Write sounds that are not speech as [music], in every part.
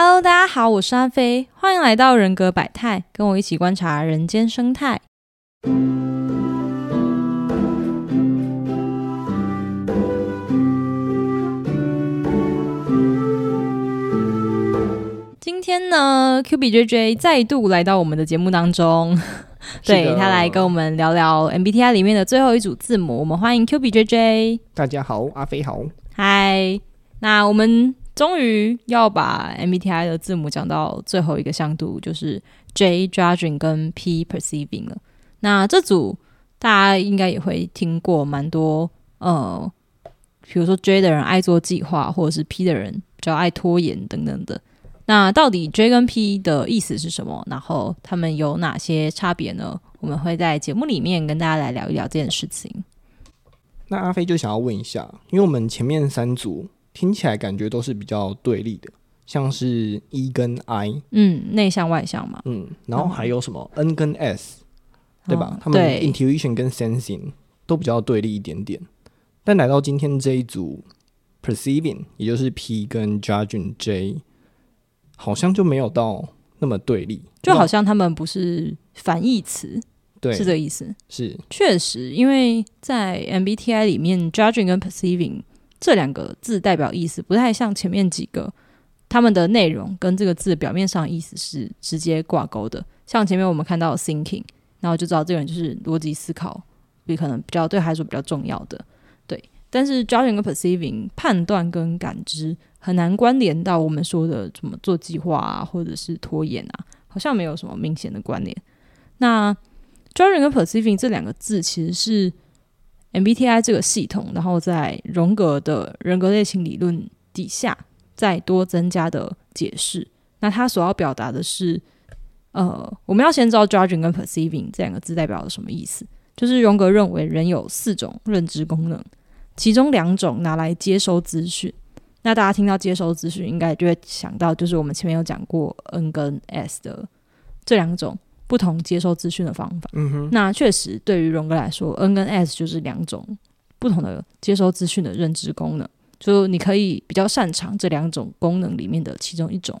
Hello，大家好，我是阿飞，欢迎来到人格百态，跟我一起观察人间生态。今天呢，Q B J J 再度来到我们的节目当中，对他来跟我们聊聊 M B T I 里面的最后一组字母。我们欢迎 Q B J J。大家好，阿飞好。嗨，那我们终于要把 M B T I 的字母讲到最后一个向度，就是 J Judging 跟 P Perceiving 了。那这组大家应该也会听过蛮多，呃，比如说 J 的人爱做计划，或者是 P 的人比较爱拖延等等的。那到底 J 跟 P 的意思是什么？然后他们有哪些差别呢？我们会在节目里面跟大家来聊一聊这件事情。那阿飞就想要问一下，因为我们前面三组听起来感觉都是比较对立的，像是 E 跟 I，嗯，内向外向嘛，嗯，然后还有什么 N 跟 S，对吧？嗯他们对。intuition 跟 sensing 都比较对立一点点。但来到今天这一组 perceiving，也就是 P 跟 judging J，好像就没有到那么对立，就好像他们不是反义词，对。是这个意思。是。确实，因为在 MBTI 里面，judging 跟 perceiving 这两个字代表意思不太像前面几个，他们的内容跟这个字表面上意思是直接挂钩的。像前面我们看到 thinking，然后就知道这个人就是逻辑思考，比可能比较对他来说比较重要的。对，但是 judging 跟 perceiving 判断跟感知很难关联到我们说的怎么做计划啊，或者是拖延啊，好像没有什么明显的关联。那 judging 跟 perceiving 这两个字其实是 MBTI 这个系统，然后在荣格的人格类型理论底下再多增加的解释。那它所要表达的是，呃，我们要先知道 judging 跟 perceiving 这两个字代表了什么意思。就是荣格认为人有四种认知功能，其中两种拿来接收资讯。那大家听到接收资讯，应该就会想到，就是我们前面有讲过 N 跟 S 的这两种不同接收资讯的方法。嗯哼，那确实，对于荣格来说，N 跟 S 就是两种不同的接收资讯的认知功能，就你可以比较擅长这两种功能里面的其中一种。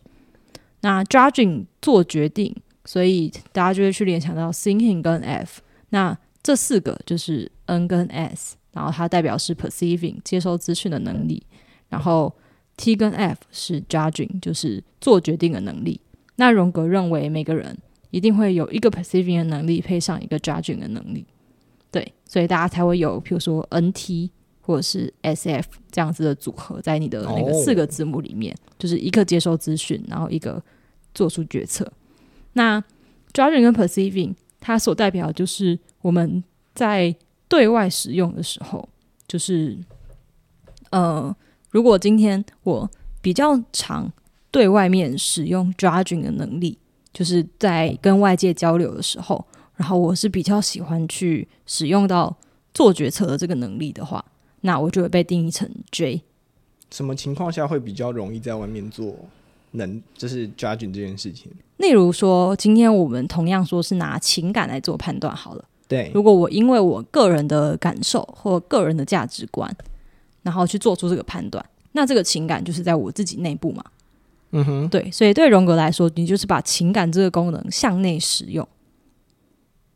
那 Judging 做决定，所以大家就会去联想到 Thinking 跟 F。那这四个就是 N 跟 S，然后它代表是 Perceiving 接收资讯的能力，然后 T 跟 F 是 Judging，就是做决定的能力。那荣格认为每个人一定会有一个 perceiving 的能力配上一个 judging 的能力，对，所以大家才会有，譬如说 NT 或者是 SF 这样子的组合，在你的那个哦四个字母里面，就是一个接收资讯，然后一个做出决策。那 judging 跟 perceiving 它所代表的就是我们在对外使用的时候，就是呃，如果今天我比较常对外面使用 judging 的能力，就是在跟外界交流的时候，然后我是比较喜欢去使用到做决策的这个能力的话，那我就会被定义成 J。什么情况下会比较容易在外面做能就是 judging 这件事情？例如说，今天我们同样说是拿情感来做判断好了。对，如果我因为我个人的感受或个人的价值观，然后去做出这个判断，那这个情感就是在我自己内部嘛。嗯哼，对，所以对荣格来说，你就是把情感这个功能向内使用。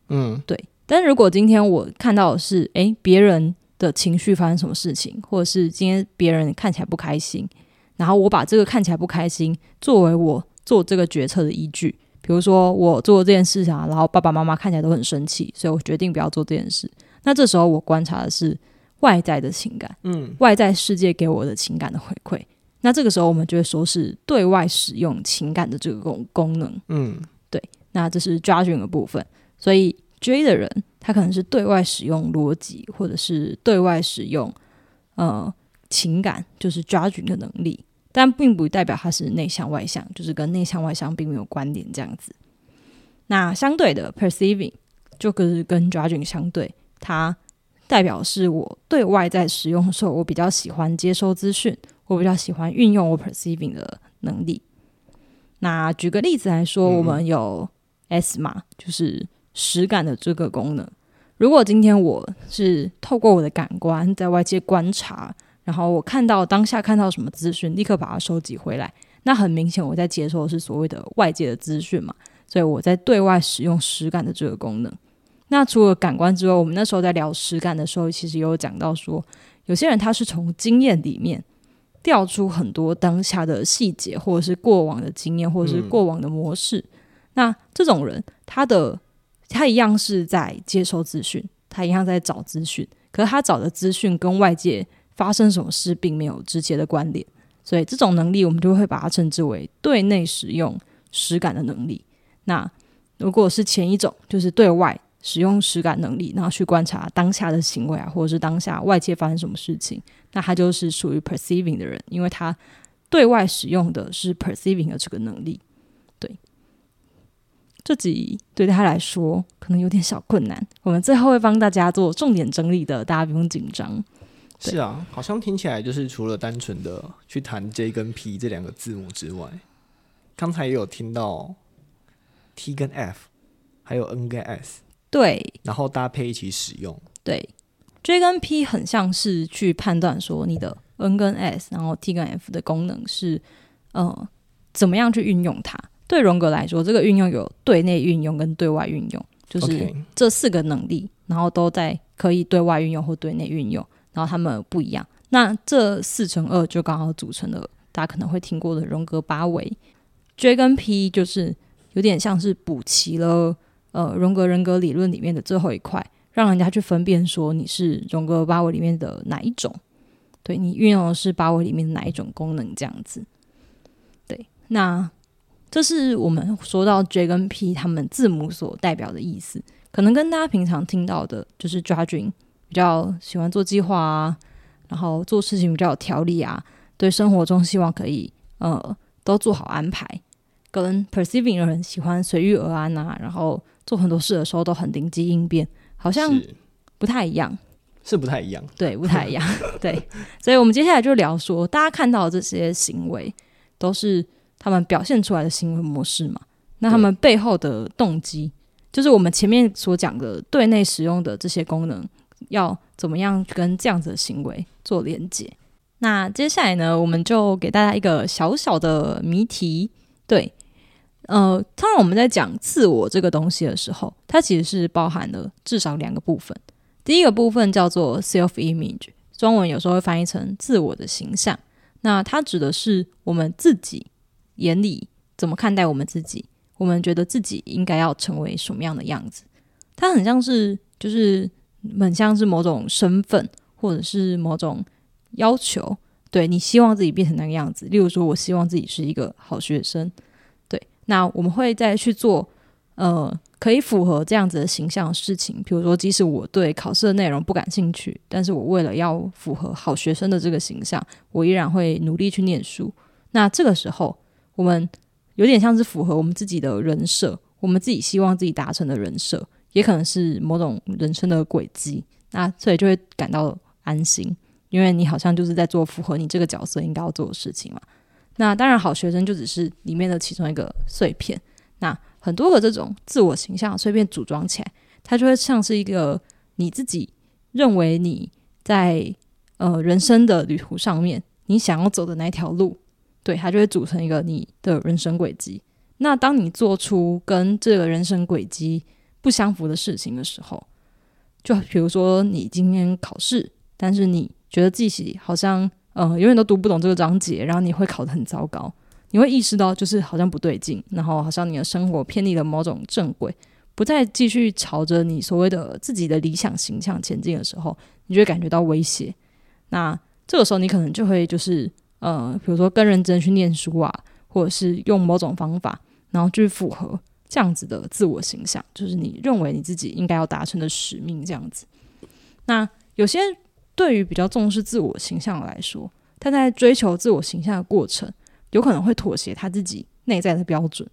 嗯，对，但如果今天我看到的是，诶，别人的情绪发生什么事情，或者是今天别人看起来不开心，然后我把这个看起来不开心作为我做这个决策的依据，比如说我做这件事啊，然后爸爸妈妈看起来都很生气，所以我决定不要做这件事。那这时候我观察的是外在的情感，嗯，外在世界给我的情感的回馈。那这个时候我们就会说是对外使用情感的这个功功能。嗯，对那这是 judging 的部分，所以追的人他可能是对外使用逻辑，或者是对外使用呃情感，就是 judging 的能力，但并不代表他是内向外向，就是跟内向外向并没有关联这样子。那相对的 perceiving 就跟跟 judging 相对，它代表是我对外在使用的时候，我比较喜欢接收资讯，我比较喜欢运用我 perceiving 的能力。那举个例子来说，嗯我们有 S 嘛，就是实感的这个功能。如果今天我是透过我的感官在外界观察，然后我看到当下看到什么资讯，立刻把它收集回来，那很明显，我在接收的是所谓的外界的资讯嘛，所以我在对外使用实感的这个功能。那除了感官之外，我们那时候在聊实感的时候，其实也有讲到说，有些人他是从经验里面调出很多当下的细节，或者是过往的经验，或者是过往的模式。那这种人，他的他一样是在接收资讯，他一样在找资讯，可是他找的资讯跟外界发生什么事并没有直接的关联，所以这种能力我们就会把它称之为对内使用实感的能力。那如果是前一种，就是对外。使用实感能力，然后去观察当下的行为啊，或者是当下外界发生什么事情，那他就是属于 perceiving 的人，因为他对外使用的是 perceiving 的这个能力。对，这集对他来说可能有点小困难，我们最后会帮大家做重点整理的，大家不用紧张。是啊，好像听起来就是除了单纯的去谈 J 跟 P 这两个字母之外，刚才也有听到 T 跟 F，还有 N 跟 S。对，然后搭配一起使用。对，J 跟 P 很像是去判断说你的 N 跟 S，然后 T 跟 F 的功能是呃怎么样去运用它。对荣格来说，这个运用有对内运用跟对外运用，就是这四个能力，然后都在可以对外运用或对内运用，然后它们不一样。那这四乘二就刚好组成了大家可能会听过的荣格八维。J 跟 P 就是有点像是补齐了。呃，荣格人格理论里面的最后一块，让人家去分辨说你是荣格八维里面的哪一种，对你运用的是八维里面的哪一种功能，这样子。对，那这是我们说到 J 跟 P 他们字母所代表的意思，可能跟大家平常听到的，就是 Judging 比较喜欢做计划啊，然后做事情比较有条理啊，对生活中希望可以呃都做好安排，跟 Perceiving 的人喜欢随遇而安啊，然后。做很多事的时候都很灵机应变，好像不太一样，是不太一样，对，不太一样，[laughs] 对。所以，我们接下来就聊说，大家看到这些行为都是他们表现出来的行为模式嘛？那他们背后的动机，就是我们前面所讲的对内使用的这些功能，要怎么样跟这样子的行为做连接？那接下来呢，我们就给大家一个小小的谜题，对。呃，当然我们在讲自我这个东西的时候，它其实是包含了至少两个部分。第一个部分叫做 self image，中文有时候会翻译成自我的形象。那它指的是我们自己眼里怎么看待我们自己，我们觉得自己应该要成为什么样的样子。它很像是，就是很像是某种身份，或者是某种要求，对你希望自己变成那个样子。例如说，我希望自己是一个好学生。那我们会再去做，呃，可以符合这样子的形象的事情。比如说，即使我对考试的内容不感兴趣，但是我为了要符合好学生的这个形象，我依然会努力去念书。那这个时候，我们有点像是符合我们自己的人设，我们自己希望自己达成的人设，也可能是某种人生的轨迹。那所以就会感到安心，因为你好像就是在做符合你这个角色应该要做的事情嘛。那当然，好学生就只是里面的其中一个碎片。那很多个这种自我形象碎片组装起来，它就会像是一个你自己认为你在呃人生的旅途上面你想要走的那一条路，对，它就会组成一个你的人生轨迹。那当你做出跟这个人生轨迹不相符的事情的时候，就比如说你今天考试，但是你觉得自己好像。呃，永远都读不懂这个章节，然后你会考得很糟糕，你会意识到就是好像不对劲，然后好像你的生活偏离了某种正轨，不再继续朝着你所谓的自己的理想形象前进的时候，你就会感觉到威胁。那这个时候你可能就会就是呃，比如说更认真去念书啊，或者是用某种方法，然后去符合这样子的自我形象，就是你认为你自己应该要达成的使命这样子。那有些。对于比较重视自我形象来说，他在追求自我形象的过程，有可能会妥协他自己内在的标准。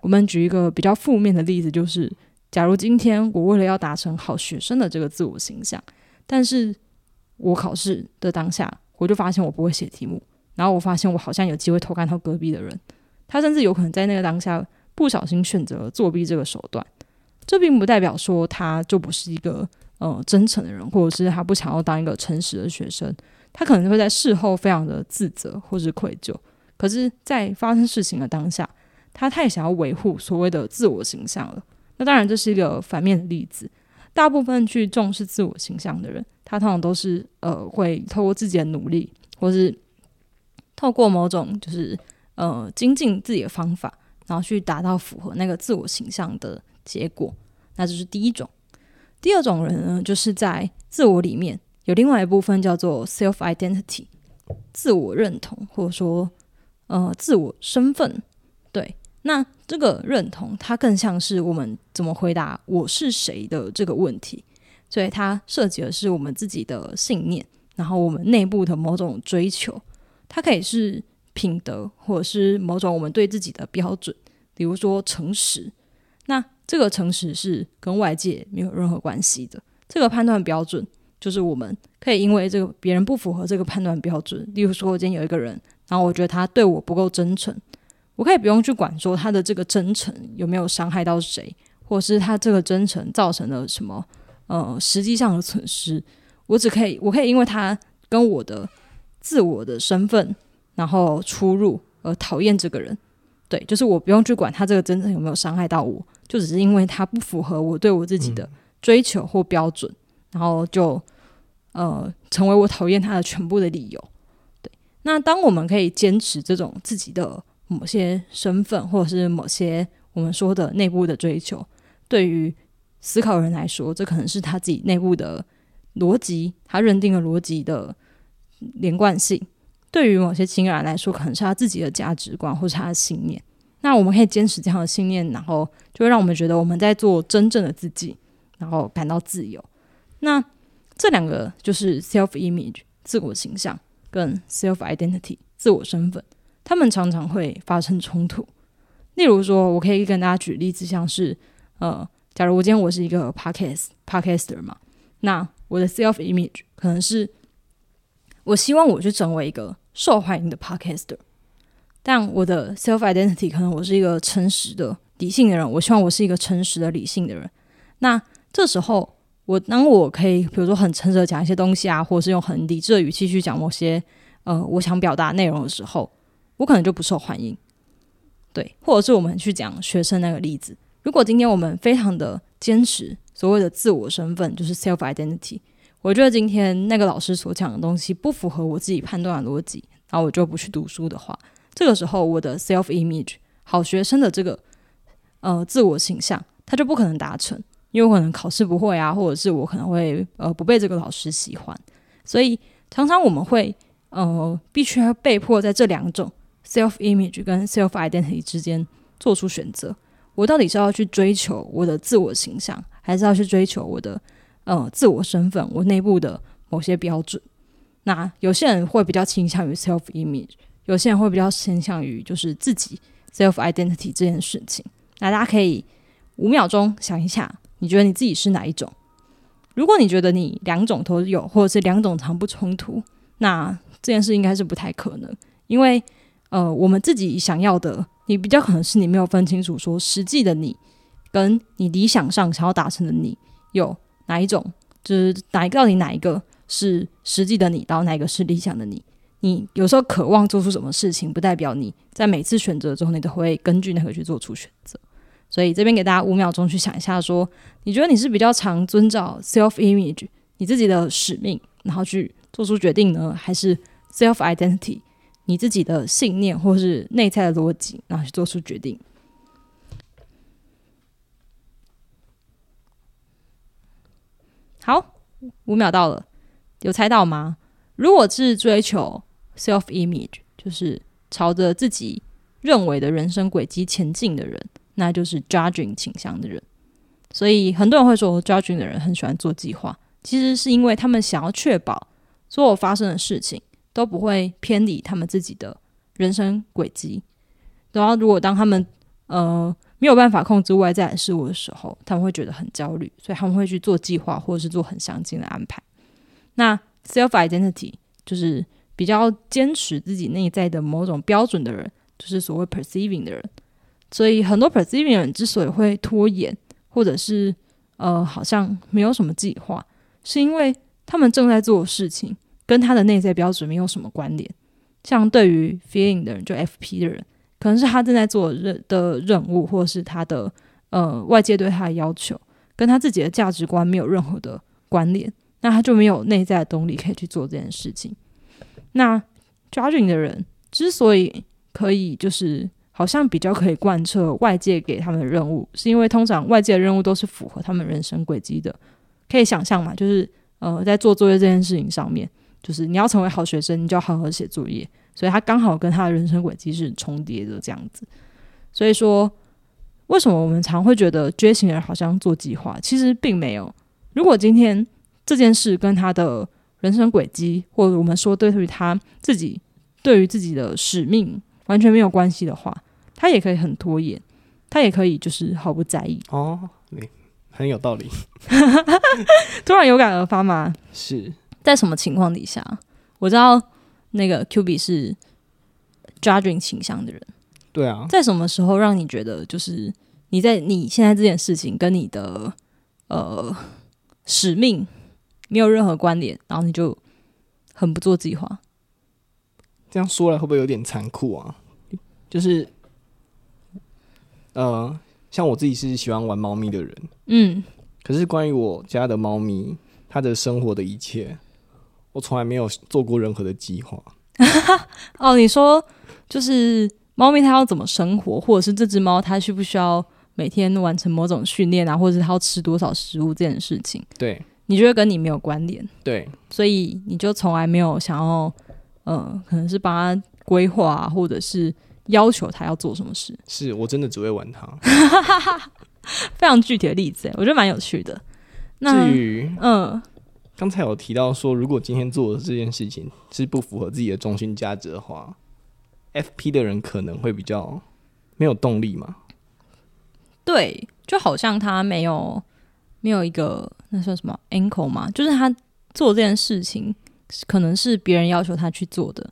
我们举一个比较负面的例子，就是假如今天我为了要达成好学生的这个自我形象，但是我考试的当下，我就发现我不会写题目，然后我发现我好像有机会偷看到隔壁的人，他甚至有可能在那个当下不小心选择了作弊这个手段，这并不代表说他就不是一个。呃，真诚的人，或者是他不想要当一个诚实的学生，他可能会在事后非常的自责或是愧疚。可是，在发生事情的当下，他太想要维护所谓的自我形象了。那当然，这是一个反面的例子。大部分去重视自我形象的人，他通常都是呃，会透过自己的努力，或是透过某种就是呃精进自己的方法，然后去达到符合那个自我形象的结果。那这是第一种。第二种人呢，就是在自我里面有另外一部分叫做 self identity，自我认同，或者说呃自我身份。对，那这个认同，它更像是我们怎么回答“我是谁”的这个问题。所以它涉及的是我们自己的信念，然后我们内部的某种追求。它可以是品德，或者是某种我们对自己的标准，比如说诚实。那这个诚实是跟外界没有任何关系的。这个判断标准就是我们可以因为这个别人不符合这个判断标准，例如说我今天有一个人，然后我觉得他对我不够真诚，我可以不用去管说他的这个真诚有没有伤害到谁，或是他这个真诚造成了什么呃实际上的损失。我只可以我可以因为他跟我的自我的身份然后出入而讨厌这个人。对，就是我不用去管他这个真诚有没有伤害到我。就只是因为他不符合我对我自己的追求或标准，然后就呃成为我讨厌他的全部的理由。对，那当我们可以坚持这种自己的某些身份，或者是某些我们说的内部的追求，对于思考人来说，这可能是他自己内部的逻辑，他认定的逻辑的连贯性；对于某些情感来说，可能是他自己的价值观或是他的信念。那我们可以坚持这样的信念，然后就会让我们觉得我们在做真正的自己，然后感到自由。那这两个就是 self image 自我形象跟 self identity 自我身份，他们常常会发生冲突。例如说，我可以跟大家举例子，像是呃，假如我今天我是一个 podcast podcaster 嘛，那我的 self image 可能是我希望我去成为一个受欢迎的 podcaster。但我的 self identity 可能我是一个诚实的、理性的人，我希望我是一个诚实的、理性的人。那这时候，我当我可以，比如说很诚实的讲一些东西啊，或者是用很理智的语气去讲某些呃我想表达内容的时候，我可能就不受欢迎。对，或者是我们去讲学生那个例子，如果今天我们非常的坚持所谓的自我身份，就是 self identity，我觉得今天那个老师所讲的东西不符合我自己判断的逻辑，然后我就不去读书的话。这个时候，我的 self image 好学生的这个呃自我形象，他就不可能达成，因为我可能考试不会啊，或者是我可能会呃不被这个老师喜欢，所以常常我们会呃必须要被迫在这两种 self image 跟 self identity 之间做出选择。我到底是要去追求我的自我形象，还是要去追求我的呃自我身份，我内部的某些标准？那有些人会比较倾向于 self image。有些人会比较倾向于就是自己 self identity 这件事情。那大家可以五秒钟想一下，你觉得你自己是哪一种？如果你觉得你两种都有，或者是两种常不冲突，那这件事应该是不太可能。因为呃，我们自己想要的，你比较可能是你没有分清楚，说实际的你跟你理想上想要达成的你有哪一种，就是哪一个到底哪一个是实际的你，到哪一个是理想的你。你有时候渴望做出什么事情，不代表你在每次选择中，你都会根据那个去做出选择。所以这边给大家五秒钟去想一下，说你觉得你是比较常遵照 self image 你自己的使命，然后去做出决定呢，还是 self identity 你自己的信念或是内在的逻辑，然后去做出决定？好，五秒到了，有猜到吗？如果是追求。Self image 就是朝着自己认为的人生轨迹前进的人，那就是 judging 倾向的人。所以很多人会说，judging 的人很喜欢做计划，其实是因为他们想要确保所有发生的事情都不会偏离他们自己的人生轨迹。然后，如果当他们呃没有办法控制外在的事物的时候，他们会觉得很焦虑，所以他们会去做计划，或者是做很详尽的安排。那 self identity 就是。比较坚持自己内在的某种标准的人，就是所谓 perceiving 的人。所以很多 perceiving 人之所以会拖延，或者是呃好像没有什么计划，是因为他们正在做的事情跟他的内在标准没有什么关联。像对于 feeling 的人，就 FP 的人，可能是他正在做任的任务，或是他的呃外界对他的要求，跟他自己的价值观没有任何的关联，那他就没有内在的动力可以去做这件事情。那 judging 的人之所以可以就是好像比较可以贯彻外界给他们的任务，是因为通常外界的任务都是符合他们人生轨迹的。可以想象嘛，就是呃在做作业这件事情上面，就是你要成为好学生，你就要好好写作业，所以他刚好跟他的人生轨迹是重叠的这样子。所以说，为什么我们常会觉得 J 型人好像做计划，其实并没有。如果今天这件事跟他的人生轨迹，或者我们说对于他自己对于自己的使命完全没有关系的话，他也可以很拖延，他也可以就是毫不在意。哦，你，很有道理。[laughs] 突然有感而发吗？是在什么情况底下？我知道那个 Q B 是 judging 倾向的人，对啊，在什么时候让你觉得就是你在你现在这件事情跟你的呃使命没有任何关联，然后你就很不做计划？这样说来会不会有点残酷啊？就是，呃，像我自己是喜欢玩猫咪的人，嗯，可是关于我家的猫咪，它的生活的一切，我从来没有做过任何的计划。[laughs] 哦，你说就是猫咪它要怎么生活，或者是这只猫它需不需要每天完成某种训练啊，或者是它要吃多少食物这件事情，对你觉得跟你没有关联？对，所以你就从来没有想要，呃，可能是帮他规划啊，或者是要求他要做什么事，是我真的只会玩他。[laughs] 非常具体的例子，我觉得蛮有趣的。那至于嗯，刚才有提到说，如果今天做的这件事情是不符合自己的中心价值的话，FP 的人可能会比较没有动力嘛。对，就好像他没有没有一个那算什么 ankle 嘛，就是他做这件事情可能是别人要求他去做的，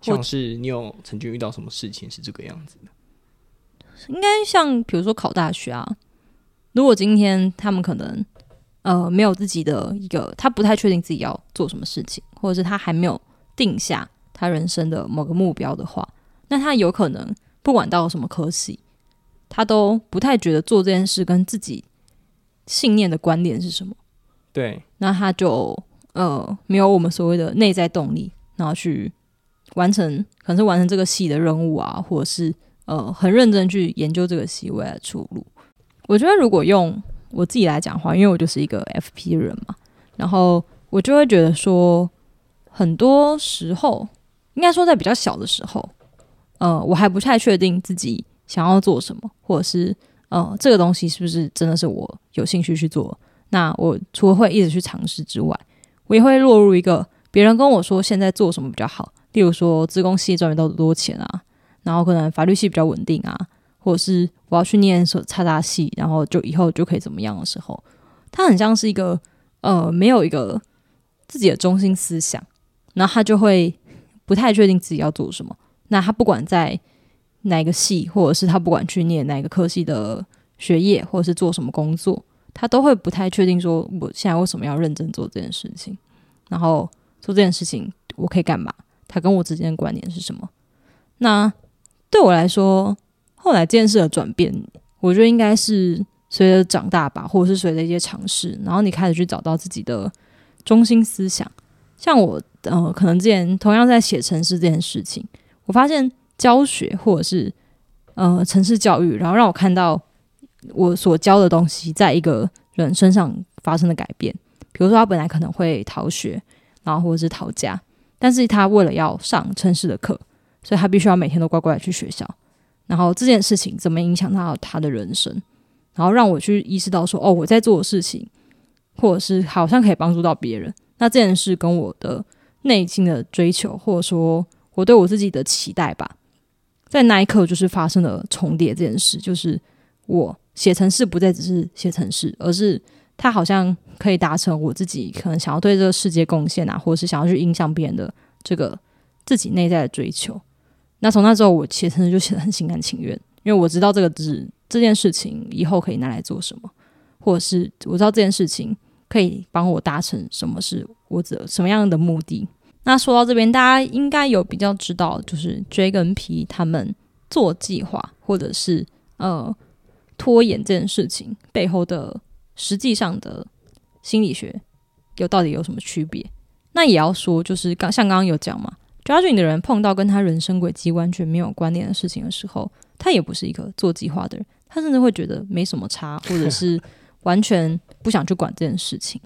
我像是你有曾经遇到什么事情是这个样子的？应该像比如说考大学啊，如果今天他们可能呃没有自己的一个，他不太确定自己要做什么事情，或者是他还没有定下他人生的某个目标的话，那他有可能不管到什么科系，他都不太觉得做这件事跟自己信念的关联是什么，对，那他就呃没有我们所谓的内在动力，然后去完成可能是完成这个戏的任务啊，或者是呃很认真去研究这个戏未来的出路。我觉得如果用我自己来讲话，因为我就是一个 FP 人嘛，然后我就会觉得说，很多时候应该说在比较小的时候，呃，我还不太确定自己想要做什么，或者是呃这个东西是不是真的是我有兴趣去做。那我除了会一直去尝试之外，我也会落入一个别人跟我说现在做什么比较好，例如说自工系赚得到多钱啊，然后可能法律系比较稳定啊，或者是我要去念所差大系，然后就以后就可以怎么样的时候，他很像是一个呃没有一个自己的中心思想，然后他就会不太确定自己要做什么。那他不管在哪个系，或者是他不管去念哪个科系的学业，或者是做什么工作，他都会不太确定说我现在为什么要认真做这件事情，然后做这件事情我可以干嘛？他跟我之间的关联是什么？那对我来说，后来这件事的转变，我觉得应该是随着长大吧，或者是随着一些尝试，然后你开始去找到自己的中心思想。像我呃，可能之前同样在写城市这件事情，我发现教学或者是呃城市教育，然后让我看到我所教的东西在一个人身上发生的改变。比如说，他本来可能会逃学，然后或者是逃家，但是他为了要上城市的课，所以他必须要每天都乖乖去学校。然后这件事情怎么影响到他的人生？然后让我去意识到说，哦，我在做的事情，或者是好像可以帮助到别人。那这件事跟我的内心的追求，或者说我对我自己的期待吧，在那一刻就是发生了重叠。这件事就是我写程式不再只是写程式，而是它好像可以达成我自己可能想要对这个世界贡献啊，或者是想要去影响别人的这个自己内在的追求。那从那之后，我写程式就写得很心甘情愿，因为我知道这个字这件事情以后可以拿来做什么，或者是我知道这件事情可以帮我达成什么是我的什么样的目的。那说到这边，大家应该有比较知道，就是 J 跟 P 他们做计划或者是呃拖延这件事情背后的实际上的心理学有到底有什么区别？那也要说，就是刚像刚刚有讲嘛，Judging 的人碰到跟他人生轨迹完全没有关联的事情的时候，他也不是一个做计划的人，他甚至会觉得没什么差，或者是完全不想去管这件事情。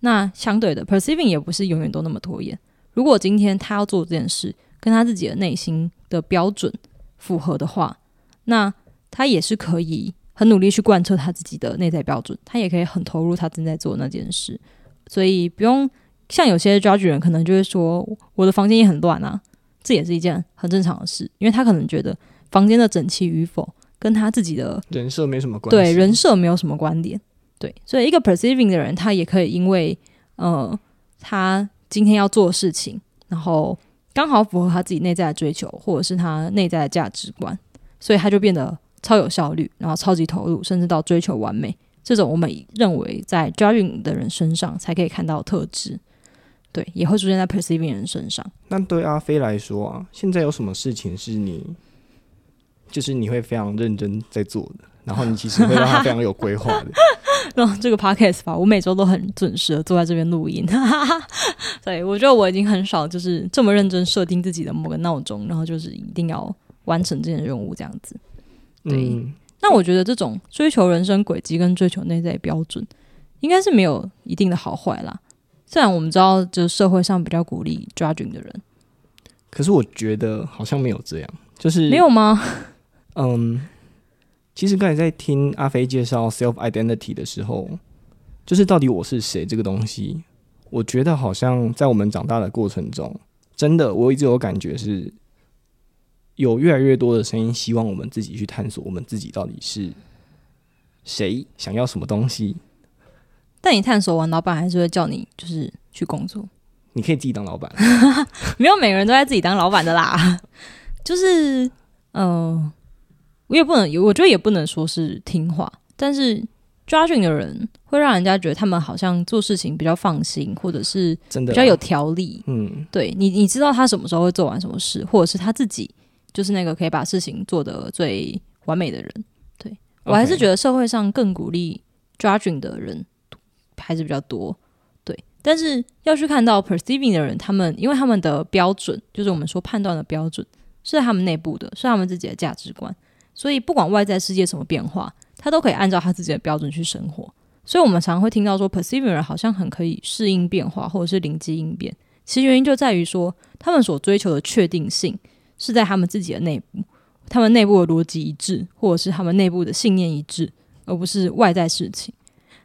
那相对的，Perceiving 也不是永远都那么拖延。如果今天他要做这件事，跟他自己的内心的标准符合的话，那他也是可以很努力去贯彻他自己的内在标准，他也可以很投入他正在做那件事，所以不用像有些 judge 人可能就会说，我的房间也很乱啊，这也是一件很正常的事，因为他可能觉得房间的整齐与否跟他自己的人设没什么关系，对人设没有什么关联，对，所以一个 perceiving 的人，他也可以因为呃他。今天要做的事情，然后刚好符合他自己内在的追求，或者是他内在的价值观，所以他就变得超有效率，然后超级投入，甚至到追求完美。这种我们认为在 judging 的人身上才可以看到特质，对，也会出现在 perceiving 人身上。那对阿飞来说啊，现在有什么事情是你，就是你会非常认真在做的？然后你其实会让他非常有规划的。[laughs] 那这个 podcast 吧，我每周都很准时的坐在这边录音。[laughs] 对，我觉得我已经很少就是这么认真设定自己的某个闹钟，然后就是一定要完成这件任务这样子。对，那我觉得这种追求人生轨迹跟追求内在标准，应该是没有一定的好坏啦。虽然我们知道，就是社会上比较鼓励 judging 的人，可是我觉得好像没有这样，就是没有吗？[laughs] 嗯。其实刚才在听阿飞介绍 self identity 的时候，就是到底我是谁这个东西，我觉得好像在我们长大的过程中，真的我一直有感觉是，有越来越多的声音希望我们自己去探索我们自己到底是谁，想要什么东西。但你探索完，老板还是会叫你就是去工作。你可以自己当老板，[laughs] 没有每个人都在自己当老板的啦。就是嗯。我也不能，我觉得也不能说是听话，但是抓紧的人会让人家觉得他们好像做事情比较放心，或者是比较有条理。嗯，对你，你知道他什么时候会做完什么事，或者是他自己就是那个可以把事情做得最完美的人。对我还是觉得社会上更鼓励抓紧的人还是比较多。对，但是要去看到 perceiving 的人，他们因为他们的标准就是我们说判断的标准是在他们内部的，是他们自己的价值观。所以，不管外在世界什么变化，他都可以按照他自己的标准去生活。所以，我们常常会听到说，perceiving 人好像很可以适应变化，或者是灵机应变。其实原因就在于说，他们所追求的确定性是在他们自己的内部，他们内部的逻辑一致，或者是他们内部的信念一致，而不是外在事情。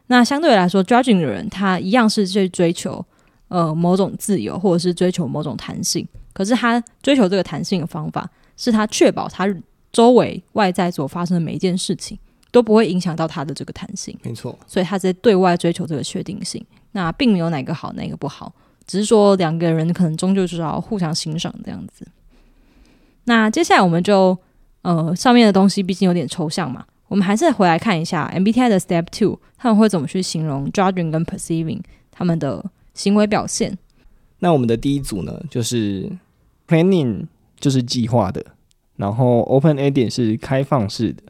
那相对来说，judging 的人，他一样是去追求呃某种自由，或者是追求某种弹性。可是，他追求这个弹性的方法，是他确保他。周围外在所发生的每一件事情都不会影响到他的这个弹性，没错。所以他在对外追求这个确定性，那并没有哪个好，哪个不好，只是说两个人可能终究是要互相欣赏这样子。那接下来我们就呃上面的东西毕竟有点抽象嘛，我们还是回来看一下 MBTI 的 Step Two，他们会怎么去形容 Judging 跟 Perceiving 他们的行为表现。那我们的第一组呢，就是 Planning，就是计划的。然后，Open Ending 是开放式的。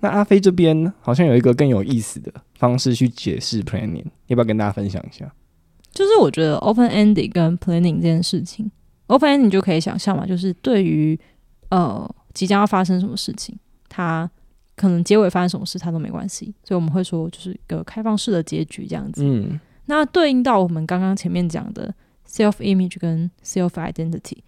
那阿飞这边好像有一个更有意思的方式去解释 Planning，要不要跟大家分享一下？就是我觉得 Open Ending 跟 Planning 这件事情，Open Ending 就可以想象嘛，就是对于呃即将要发生什么事情，它可能结尾发生什么事，它都没关系。所以我们会说，就是一个开放式的结局这样子。嗯。那对应到我们刚刚前面讲的 Self Image 跟 Self Identity。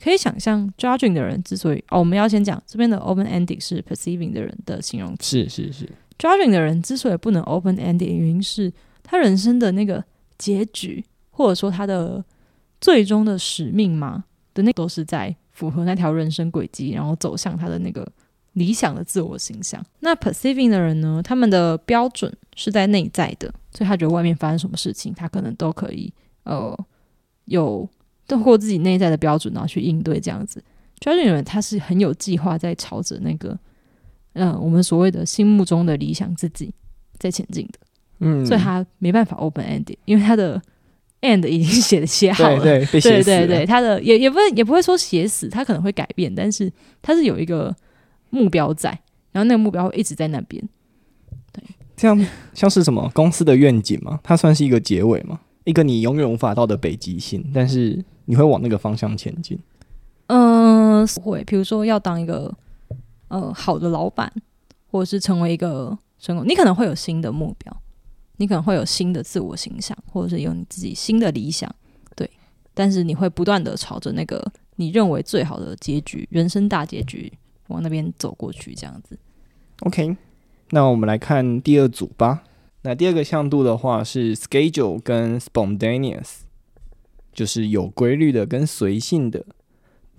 可以想象，judging 的人之所以哦，我们要先讲这边的 open ending 是 perceiving 的人的形容词。是是是，judging 的人之所以不能 open ending 的原因是他人生的那个结局，或者说他的最终的使命吗的那都是在符合那条人生轨迹，然后走向他的那个理想的自我形象。那 perceiving 的人呢，他们的标准是在内在的，所以他觉得外面发生什么事情，他可能都可以呃有。通过自己内在的标准，然后去应对这样子。抓住人，他是很有计划，在朝着那个，嗯，我们所谓的心目中的理想自己在前进的。嗯，所以他没办法 open ended，因为他的 end 已经写写好了，对对。对对对，他的也也不也不会说写死，他可能会改变，但是他是有一个目标在，然后那个目标会一直在那边。这样像是什么公司的愿景吗？它算是一个结尾吗？一个你永远无法到的北极星，但是你会往那个方向前进。嗯、会，比如说要当一个呃好的老板，或者是成为一个成功，你可能会有新的目标，你可能会有新的自我形象，或者是有你自己新的理想，对。但是你会不断的朝着那个你认为最好的结局，人生大结局往那边走过去，这样子。OK，那我们来看第二组吧。那第二个向度的话是 schedule 跟 spontaneous，就是有规律的跟随性的。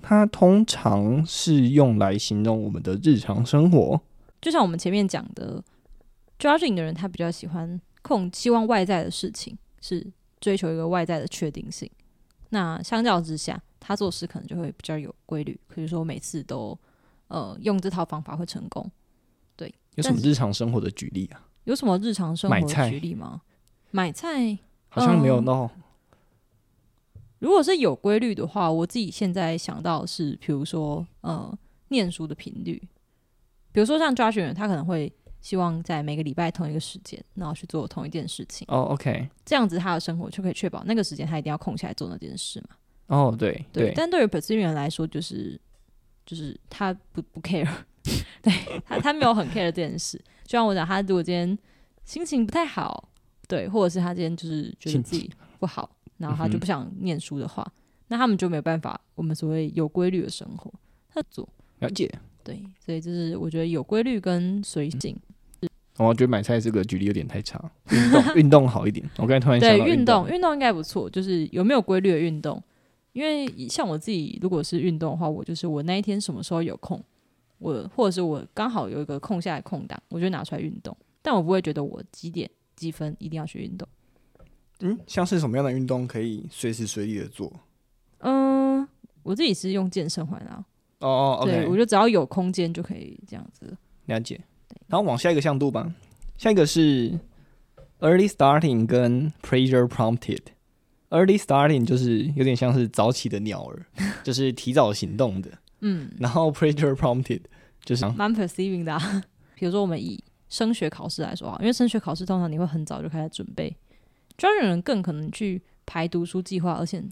它通常是用来形容我们的日常生活。就像我们前面讲的，judging 的人他比较喜欢控，希望外在的事情是追求一个外在的确定性。那相较之下，他做事可能就会比较有规律，可以说每次都呃用这套方法会成功。对有什么日常生活的举例啊？有什么日常生活的举例吗？买菜，好像没有嗯到。如果是有规律的话，我自己现在想到是，比如说呃，念书的频率，比如说像抓学员，他可能会希望在每个礼拜同一个时间，然后去做同一件事情，哦，OK，这样子他的生活就可以确保那个时间他一定要空下来做那件事嘛。哦，对对，但对于 Perseverance 来说，就是就是他不不 care，[laughs] 对他他没有很 care 这件事。就像我讲，他如果今天心情不太好，对，或者是他今天就是觉得自己不好，然后他就不想念书的话，那他们就没有办法我们所谓有规律的生活。他做了解。对，所以就是我觉得有规律跟随性，哦我觉得买菜这个举例有点太差，运动 [laughs] 运动好一点。我刚才突然想到对运动动，运动应该不错，就是有没有规律的运动。因为像我自己，如果是运动的话，我就是我那一天什么时候有空，我或者是我刚好有一个空下来空档，我就拿出来运动。但我不会觉得我几点几分一定要去运动。嗯，像是什么样的运动可以随时随地的做？嗯、我自己是用健身环啊，哦哦对我觉得只要有空间就可以这样子。了解。然后往下一个向度吧，下一个是 early starting 跟 pressure prompted。early starting 就是有点像是早起的鸟儿，就是提早行动的。[laughs] 嗯，然后 pressure prompted 就是蛮 perceiving 的、啊。[laughs] 比如说我们以升学考试来说啊，因为升学考试通常你会很早就开始准备，专业人更可能去排读书计划，而且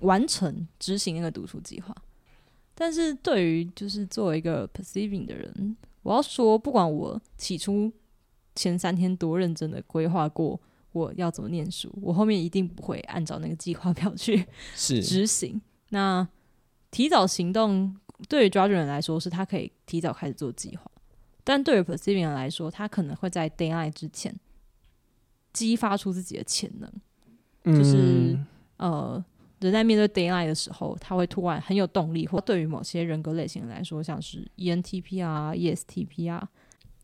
完成执行那个读书计划。但是对于就是作为一个 perceiving 的人，我要说，不管我起初前三天多认真的规划过我要怎么念书，我后面一定不会按照那个计划表去执行。那提早行动对于抓住人来说，是他可以提早开始做计划；但对于 perceiving 人来说，他可能会在 deadline 之前激发出自己的潜能。就是嗯呃，人在面对 daylight 的时候，他会突然很有动力，或对于某些人格类型来说，像是 ENTP 啊、ESTP 啊，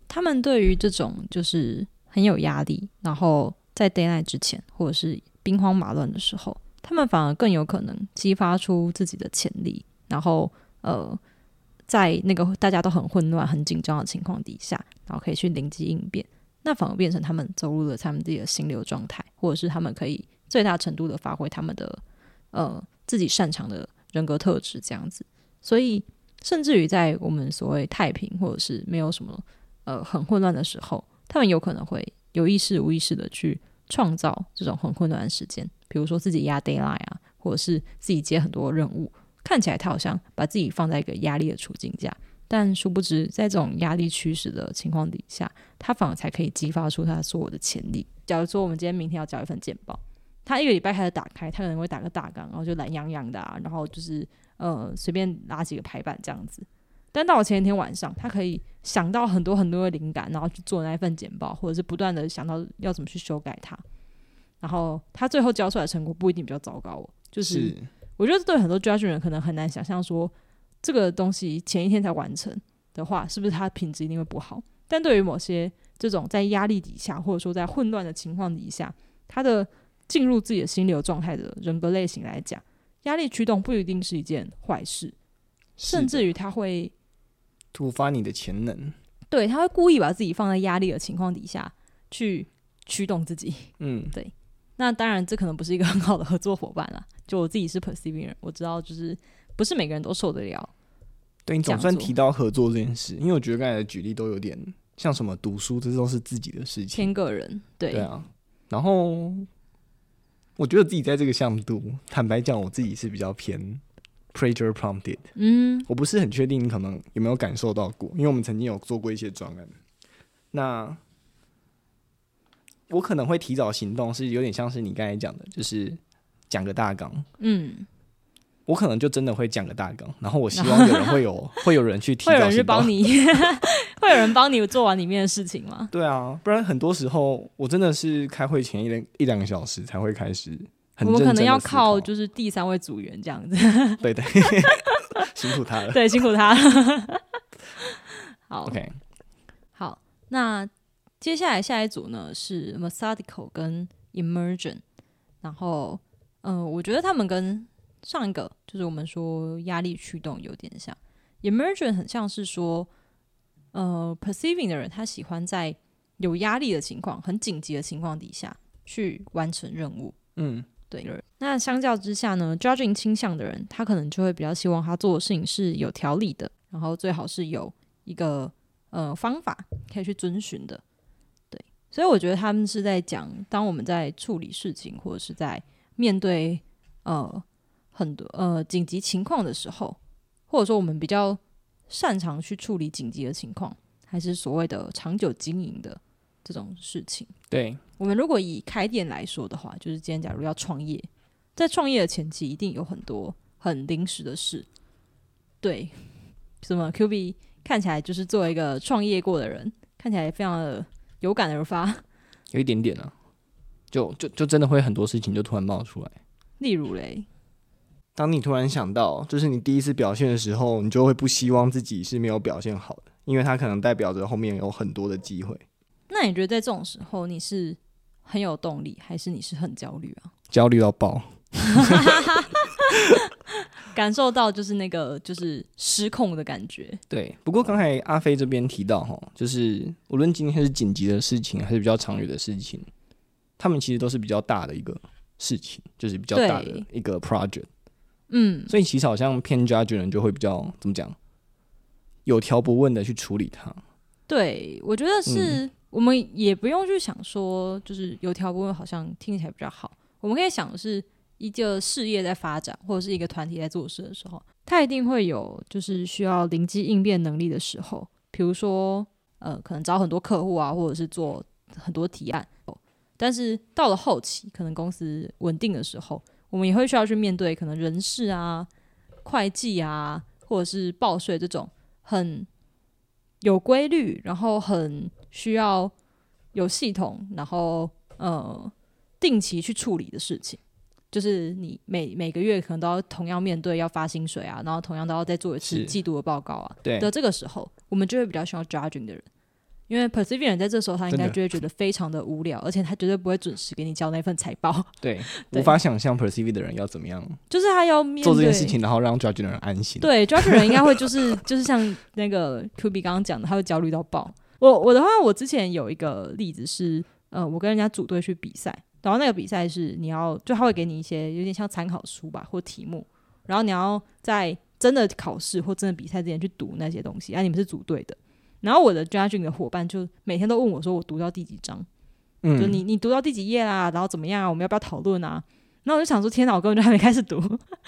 他们对于这种就是很有压力，然后在 daylight 之前，或者是兵荒马乱的时候，他们反而更有可能激发出自己的潜力，然后呃，在那个大家都很混乱、很紧张的情况底下，然后可以去灵机应变，那反而变成他们走入了他们自己的心流状态，或者是他们可以最大程度的发挥他们的呃自己擅长的人格特质，这样子。所以，甚至于在我们所谓太平或者是没有什么呃很混乱的时候，他们有可能会有意识无意识的去创造这种很混乱的时间，比如说自己压 d a y l i n e 啊，或者是自己接很多任务，看起来他好像把自己放在一个压力的处境下，但殊不知在这种压力驱使的情况底下，他反而才可以激发出他所有的潜力。假如说我们今天明天要交一份简报，他一个礼拜开始打开，他可能会打个大纲，然后就懒洋洋的啊，然后就是呃随便拉几个排版这样子。但到了前一天晚上，他可以想到很多很多的灵感，然后去做那一份简报，或者是不断的想到要怎么去修改它。然后他最后交出来的成果不一定比较糟糕，就是我觉得对很多 judge 人可能很难想象说，这个东西前一天才完成的话，是不是它品质一定会不好？但对于某些这种在压力底下，或者说在混乱的情况底下，他的进入自己的心流状态的人格类型来讲，压力驱动不一定是一件坏事，甚至于他会突发你的潜能。对他会故意把自己放在压力的情况底下去驱动自己。嗯，对那当然，这可能不是一个很好的合作伙伴啦。就我自己是 perceiving 人，我知道就是不是每个人都受得了。对你总算提到合作这件事，因为我觉得刚才的举例都有点像什么读书，这都是自己的事情。偏个人，对，对啊，然后我觉得自己在这个项目度，坦白讲，我自己是比较偏 pressure prompted。嗯，我不是很确定你可能有没有感受到过，因为我们曾经有做过一些专案。那我可能会提早行动，是有点像是你刚才讲的，就是讲个大纲。嗯，我可能就真的会讲个大纲，然后我希望有人会有 [laughs] 会有人去提会有。人去帮你，[laughs] 会有人帮你做完里面的事情吗？对啊，不然很多时候我真的是开会前一两一两个小时才会开始很我们可能要靠就是第三位组员这样子，对对，[laughs] 辛苦他了。对，辛苦他了。好 OK，好，那接下来下一组呢是 methodical 跟 emergent，然后，呃，我觉得他们跟上一个就是我们说压力驱动有点像，emergent 很像是说，呃，perceiving 的人他喜欢在有压力的情况、很紧急的情况底下去完成任务。嗯，对，那相较之下呢，judging 倾向的人，他可能就会比较希望他做的事情是有条理的，然后最好是有一个呃方法可以去遵循的。对，所以我觉得他们是在讲，当我们在处理事情或者是在面对呃很多呃紧急情况的时候，或者说我们比较擅长去处理紧急的情况，还是所谓的长久经营的这种事情。对，我们如果以开店来说的话，就是今天假如要创业，在创业的前期一定有很多很临时的事。对，什么 Q B 看起来就是作为一个创业过的人，看起来非常的有感而发。[laughs] 有一点点啊，就就就真的会很多事情就突然冒出来。例如嘞，当你突然想到，就是你第一次表现的时候，你就会不希望自己是没有表现好的，因为它可能代表着后面有很多的机会。那你觉得在这种时候你是很有动力，还是你是很焦虑啊？[laughs] 焦虑到爆，[laughs] 感受到就是那个就是失控的感觉。对。不过刚才阿飞这边提到哈，就是无论今天是紧急的事情，还是比较长远的事情，他们其实都是比较大的一个事情，就是比较大的一个 project。嗯，所以其实好像偏 judge 的人就会比较怎么讲，有条不紊的去处理它。对，我觉得是、我们也不用去想说，就是有条不紊，好像听起来比较好。我们可以想的是，一个事业在发展，或者是一个团体在做事的时候，它一定会有就是需要灵机应变能力的时候。比如说，呃，可能找很多客户啊，或者是做很多提案。但是到了后期，可能公司稳定的时候，我们也会需要去面对可能人事啊、会计啊，或者是报税这种很有规律，然后很需要有系统，然后呃定期去处理的事情。就是你每每个月可能都要同样面对要发薪水啊，然后同样都要再做一次季度的报告啊。对的这个时候，我们就会比较需要 judging 的人，因为 perceiving 人在这时候他应该就会觉得非常的无聊，而且他绝对不会准时给你交那份财报，[laughs] 对，[laughs] 对无法想象 perceive 的人要怎么样就是他要做这件事情，然后让 judge 的人安心。对，judge 人应该会就是 [laughs] 就是像那个 Q B 刚刚讲的，他会焦虑到爆。我我的话，我之前有一个例子是，呃，我跟人家组队去比赛，然后那个比赛是你要就他会给你一些有点像参考书吧或题目，然后你要在真的考试或真的比赛之前去读那些东西，啊，你们是组队的。然后我的 judging 的伙伴就每天都问我说，我读到第几章？就嗯，你你读到第几页啦，然后怎么样啊？我们要不要讨论啊？然后我就想说，天哪，我根本就还没开始读，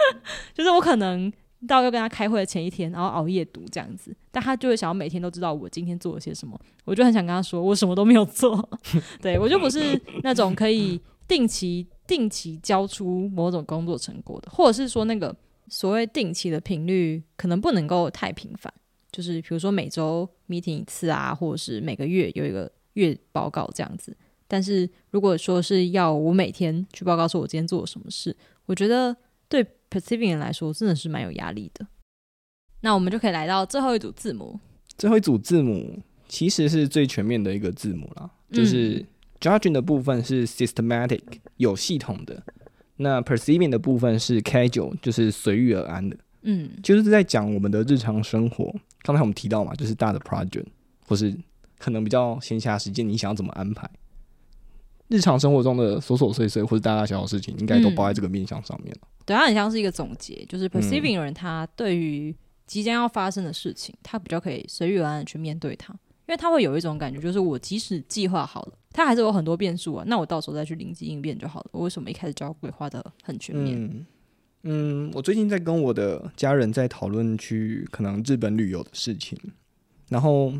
[laughs] 就是我可能到要跟他开会的前一天，然后熬夜读这样子，但他就会想要每天都知道我今天做了些什么，我就很想跟他说，我什么都没有做，[laughs] 对我就不是那种可以定期定期交出某种工作成果的，或者是说那个所谓定期的频率可能不能够太频繁，就是比如说每周 meeting 一次啊，或者是每个月有一个月报告这样子。但是如果说是要我每天去报告说我今天做了什么事，我觉得对 perceiving 人来说真的是蛮有压力的。那我们就可以来到最后一组字母，最后一组字母其实是最全面的一个字母啦，就是 judging 的部分是 systematic 有系统的，那 perceiving 的部分是 casual 就是随遇而安的，嗯，就是在讲我们的日常生活。刚才我们提到嘛，就是大的 project 或是可能比较闲暇时间，你想要怎么安排？日常生活中的琐琐碎碎或者大大小小事情，应该都包在这个面向上面了。对，它很像是一个总结，就是 perceiving 人，他对于即将要发生的事情，他比较可以随遇而安的去面对它，因为他会有一种感觉，就是我即使计划好了，它还是有很多变数啊，那我到时候再去灵机应变就好了。我为什么一开始就要规划的很全面？嗯嗯，我最近在跟我的家人在讨论去可能日本旅游的事情，然后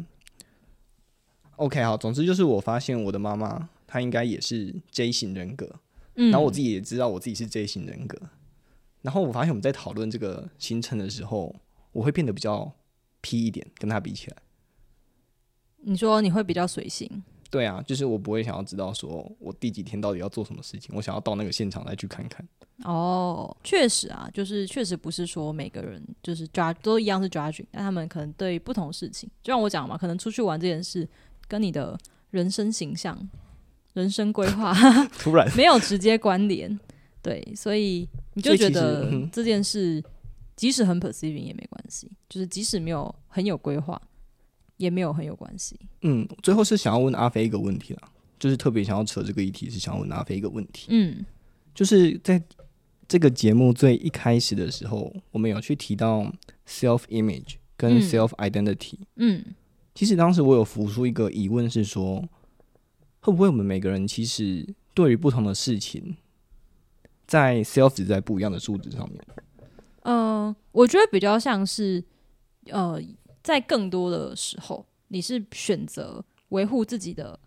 OK 好，总之就是我发现我的妈妈她应该也是 J 型人格，嗯，然后我自己也知道我自己是 J 型人格，然后我发现我们在讨论这个行程的时候，我会变得比较 P 一点，跟他比起来。你说你会比较随性，对啊，就是我不会想要知道说我第几天到底要做什么事情，我想要到那个现场来去看看。哦，确实啊，就是确实不是说每个人就是 judge 都一样是 judging，但他们可能对不同事情，就像我讲嘛，可能出去玩这件事跟你的人生形象、人生规划 [laughs] 突然，没有直接关联，对，所以你就觉得嗯这件事即使很 perceiving 也没关系，就是即使没有很有规划，也没有很有关系。嗯，最后是想要问阿飞一个问题啦，就是特别想要扯这个议题，是想要问阿飞一个问题，嗯。就是在这个节目最一开始的时候，我们有去提到 self image 跟嗯。self identity，、嗯。其实当时我有浮出一个疑问是说，会不会我们每个人其实对于不同的事情，在 self 值在不一样的数值上面？嗯、呃我觉得比较像是呃，在更多的时候，你是选择维护自己的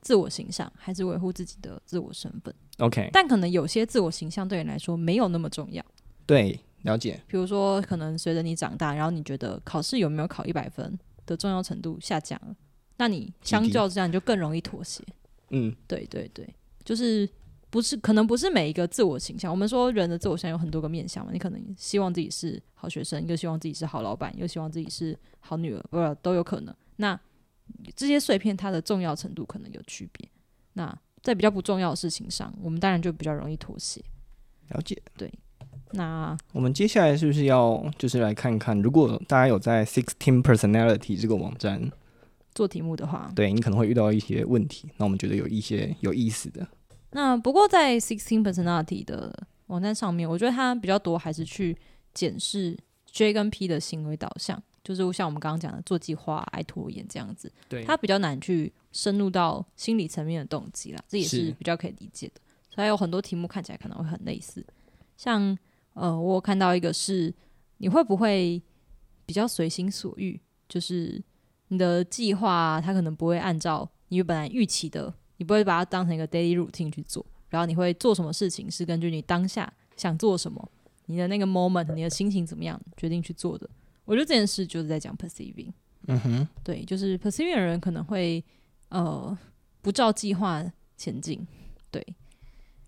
自我形象，还是维护自己的自我身份？OK，但可能有些自我形象对你来说没有那么重要。对，了解。比如说，可能随着你长大，然后你觉得考试有没有考一百分的重要程度下降了，那你相较之下你就更容易妥协。嗯，对对对，就是不是可能不是每一个自我形象。我们说人的自我形象有很多个面向嘛，你可能希望自己是好学生，又希望自己是好老板，又希望自己是好女儿，不都有可能。那这些碎片它的重要程度可能有区别。那在比较不重要的事情上，我们当然就比较容易妥协。了解。对那我们接下来是不是要就是来看看，如果大家有在 Sixteen Personality 这个网站，做题目的话，对你可能会遇到一些问题，那我们觉得有一些有意思的。那不过在 Sixteen Personality 的网站上面，我觉得它比较多还是去检视 J 跟 P 的行为导向，就是像我们刚刚讲的做计划、爱拖延这样子，对。它比较难去深入到心理层面的动机啦，这也是是。比较可以理解的。所以有很多题目看起来可能会很类似，像呃，我有看到一个是你会不会比较随心所欲，就是你的计划、啊、它可能不会按照你本来预期的，你不会把它当成一个 daily routine 去做，然后你会做什么事情是根据你当下想做什么，你的那个 moment，你的心情怎么样决定去做的。我觉得这件事就是在讲 perceiving，嗯哼，对，就是 perceiving 的人可能会呃不照计划前进，对，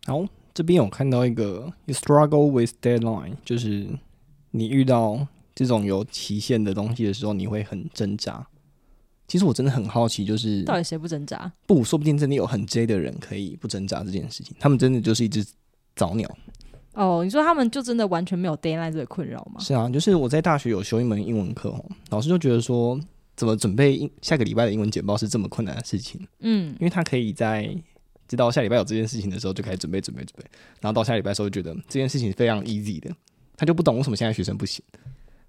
好，这边有看到一个 you struggle with deadline，就是你遇到这种有期限的东西的时候，你会很挣扎。其实我真的很好奇，就是到底谁不挣扎？不，说不定真的有很 J 的人可以不挣扎这件事情，他们真的就是一只早鸟。哦，你说他们就真的完全没有 deadline 这个困扰吗？是啊，就是我在大学有修一门英文课哦，老师就觉得说，怎么准备英下个礼拜的英文简报是这么困难的事情，嗯，因为他可以在知道下礼拜有这件事情的时候就开始准备准备准备，然后到下礼拜的时候就觉得这件事情非常 easy 的，他就不懂为什么现在学生不行，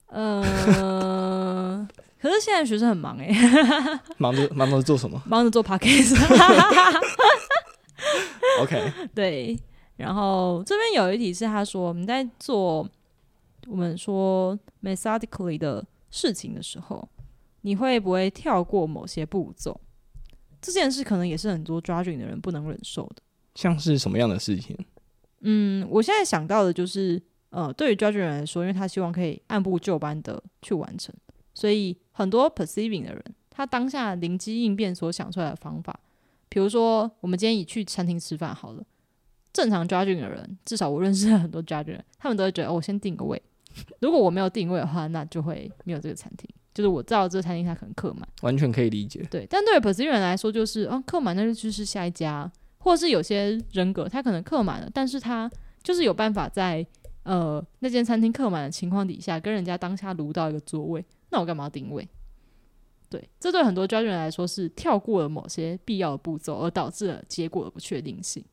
呃，可是现在学生很忙诶、[laughs] 忙着忙着做什么忙着做 podcast。？OK，[laughs] 对，然后这边有一题是他说，我们在做我们说 methodically 的事情的时候，你会不会跳过某些步骤？这件事可能也是很多 judging 的人不能忍受的。像是什么样的事情？嗯，我现在想到的就是，呃，对于 judging 人来说，因为他希望可以按部就班的去完成，所以很多 perceiving 的人，他当下灵机应变所想出来的方法，比如说我们今天以去餐厅吃饭好了，正常 judging 的人，至少我认识的很多 judging 人，他们都会觉得、哦、我先定个位，如果我没有定位的话，那就会没有这个餐厅。就是我知道这个餐厅它可能客满，完全可以理解。对，但对于 perceive 人来说，就是啊，客满那就就是下一家，或者是有些人格他可能客满了，但是他就是有办法在呃那间餐厅客满的情况底下，跟人家当下撸到一个座位，那我干嘛要定位？对，这对很多 judge 人来说是跳过了某些必要的步骤，而导致了结果的不确定性。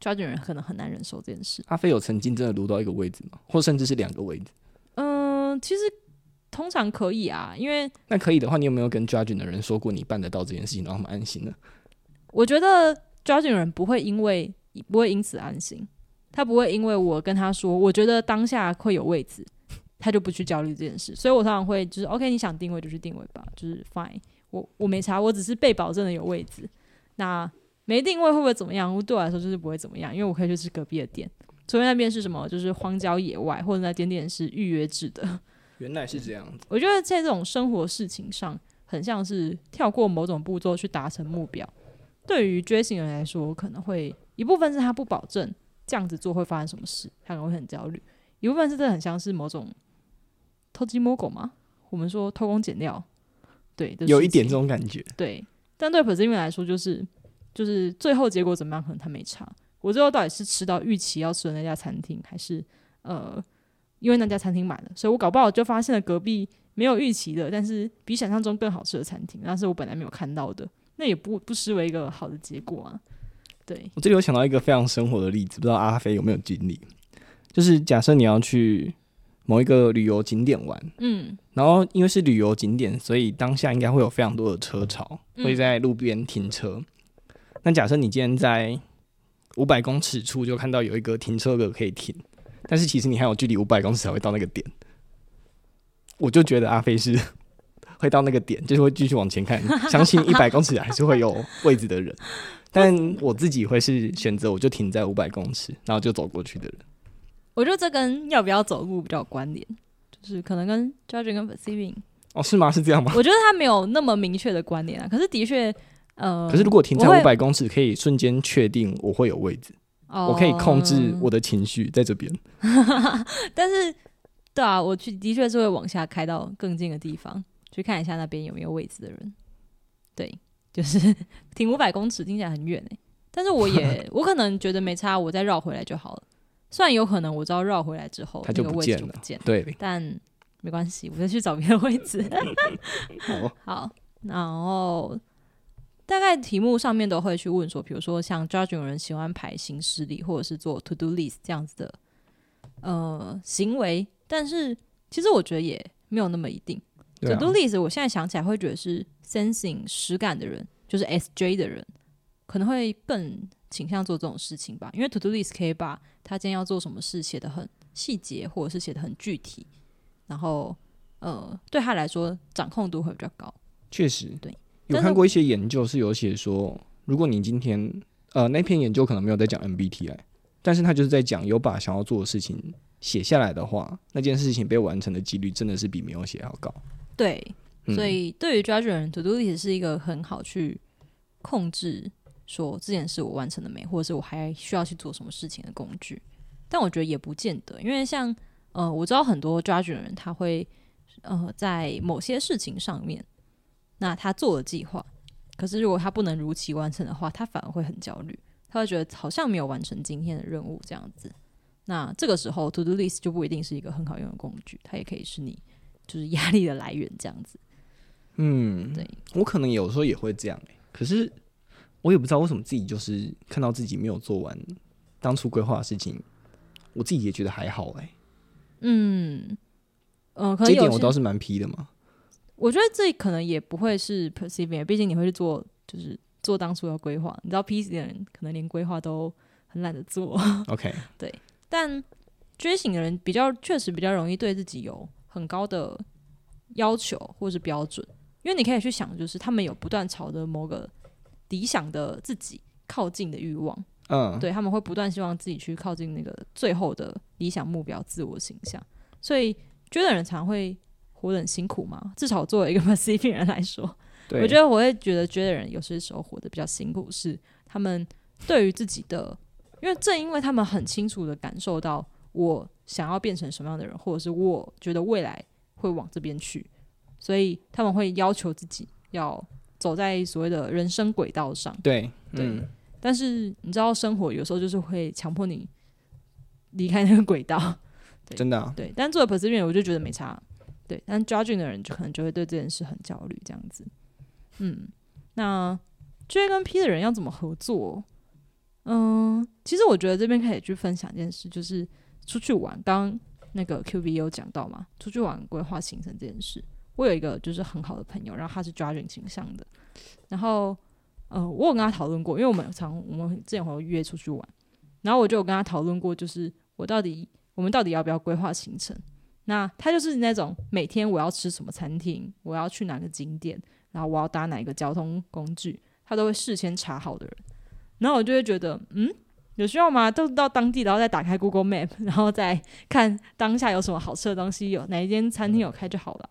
judge 人可能很难忍受这件事。阿飞有曾经真的撸到一个位置吗？或甚至是两个位置？嗯，其实通常可以啊，因为那可以的话，你有没有跟 judge 的人说过你办得到这件事情，让他们安心呢？我觉得 judge 人不会因为不会因此安心，他不会因为我跟他说，我觉得当下会有位置，他就不去焦虑这件事。所以我常常会就是 OK，你想定位就去定位吧，就是 fine。我我没查，我只是被保证的有位置。那没定位会不会怎么样？对我来说就是不会怎么样，因为我可以去吃隔壁的店，除非那边是什么，就是荒郊野外，或者那点点是预约制的。[laughs] 原来是这样子。我觉得在这种生活事情上，很像是跳过某种步骤去达成目标。对于觉醒人来说，可能会一部分是他不保证这样子做会发生什么事，他可能会很焦虑；一部分是这很像是某种偷鸡摸狗吗，我们说偷工减料，对，有一点这种感觉。对，但对 p e r s i e 来说，就是就是最后结果怎么样，可能他没差。我最后到底是吃到预期要吃的那家餐厅，还是呃，因为那家餐厅满了，所以我搞不好就发现了隔壁没有预期的，但是比想象中更好吃的餐厅，那是我本来没有看到的，那也不不失为一个好的结果啊。对，我这里有想到一个非常生活的例子，不知道阿飞有没有经历？就是假设你要去某一个旅游景点玩，嗯然后因为是旅游景点，所以当下应该会有非常多的车潮，嗯会在路边停车。那假设你今天在五百公尺处就看到有一个停车格可以停，但是其实你还有距离五百公尺才会到那个点，我就觉得阿飞是 [laughs] 会到那个点，就是会继续往前看，[laughs] 相信一百公尺还是会有位置的人。但我自己会是选择，我就停在五百公尺，然后就走过去的人。我觉得这跟要不要走路比较有关联，就是可能跟 judging 跟 perceiving，哦，是吗？是这样吗？我觉得它没有那么明确的关联啊。可是的确，呃，可是如果停在五百公尺，可以瞬间确定我会有位置，哦我可以控制我的情绪在这边。[laughs] 但是，对啊，我去的确是会往下开到更近的地方，去看一下那边有没有位置的人。对，就是停五百公尺听起来很远诶、但是我也 [laughs] 我可能觉得没差，我再绕回来就好了。虽然有可能我知道绕回来之后它就那个位不见了置就不见了，对，但没关系，我再去找别的位置。[laughs] 好，[laughs] 好，然后大概题目上面都会去问说，比如说像 judge 有人喜欢排行事历，或者是做 to do list 这样子的呃行为，但是其实我觉得也没有那么一定。对 to 啊 do list 我现在想起来会觉得是 sensing 实感的人，就是 SJ 的人，可能会更倾向做这种事情吧，因为 to do list 可以把他今天要做什么事写得很细节，或者是写得很具体，然后呃对他来说掌控度会比较高。确实，对有看过一些研究是有写说，如果你今天呃那篇研究可能没有在讲 MBTI，但是他就是在讲有把想要做的事情写下来的话，那件事情被完成的几率真的是比没有写要高。对，嗯所以对于 judge 人 to do list 是一个很好去控制说这件事我完成了没，或者是我还需要去做什么事情的工具。但我觉得也不见得，因为像呃，我知道很多 judge 人他会呃在某些事情上面，那他做了计划，可是如果他不能如期完成的话，他反而会很焦虑，他会觉得好像没有完成今天的任务这样子。那这个时候 to do list 就不一定是一个很好用的工具，它也可以是你就是压力的来源这样子。嗯，对，我可能有时候也会这样、欸，可是我也不知道为什么自己就是看到自己没有做完当初规划的事情，我自己也觉得还好哎、嗯，呃，可能这一有些点我倒是蛮批的嘛。我觉得这可能也不会是 perceiving，毕竟你会去做，就是做当初的规划。你知道 P 的人可能连规划都很懒得做，OK，[laughs] 对但觉醒的人比较确实比较容易对自己有很高的要求或是标准，因为你可以去想，就是他们有不断朝着某个理想的自己靠近的欲望。嗯，对他们会不断希望自己去靠近那个最后的理想目标、自我形象，所以觉得人常会活得很辛苦嘛。至少作为一个 [laughs] Pacific 人来说，我觉得我会觉得觉得人有些时候活得比较辛苦，是他们对于自己的，因为正因为他们很清楚的感受到我想要变成什么样的人，或者是我觉得未来会往这边去，所以他们会要求自己要走在所谓的人生轨道上。对，对嗯，但是你知道，生活有时候就是会强迫你离开那个轨道。对真的、啊，对，但作为 Perseverance，我就觉得没差，对，但 judging 的人就可能就会对这件事很焦虑，这样子。嗯，那 J 跟 P 的人要怎么合作？嗯，其实我觉得这边可以去分享一件事，就是出去玩。刚那个 Q V 有讲到嘛，出去玩规划行程这件事。我有一个就是很好的朋友，然后他是 judging 倾向的，然后呃，我有跟他讨论过，因为我们常我们之前会约出去玩，然后我就有跟他讨论过，就是我到底我们到底要不要规划行程？那他就是那种每天我要吃什么餐厅，我要去哪个景点，然后我要搭哪一个交通工具，他都会事先查好的人。然后我就会觉得，嗯，有需要吗？都到当地，然后再打开 Google Map，然后再看 [laughs] 当下有什么好吃的东西，有哪一间餐厅有开就好了。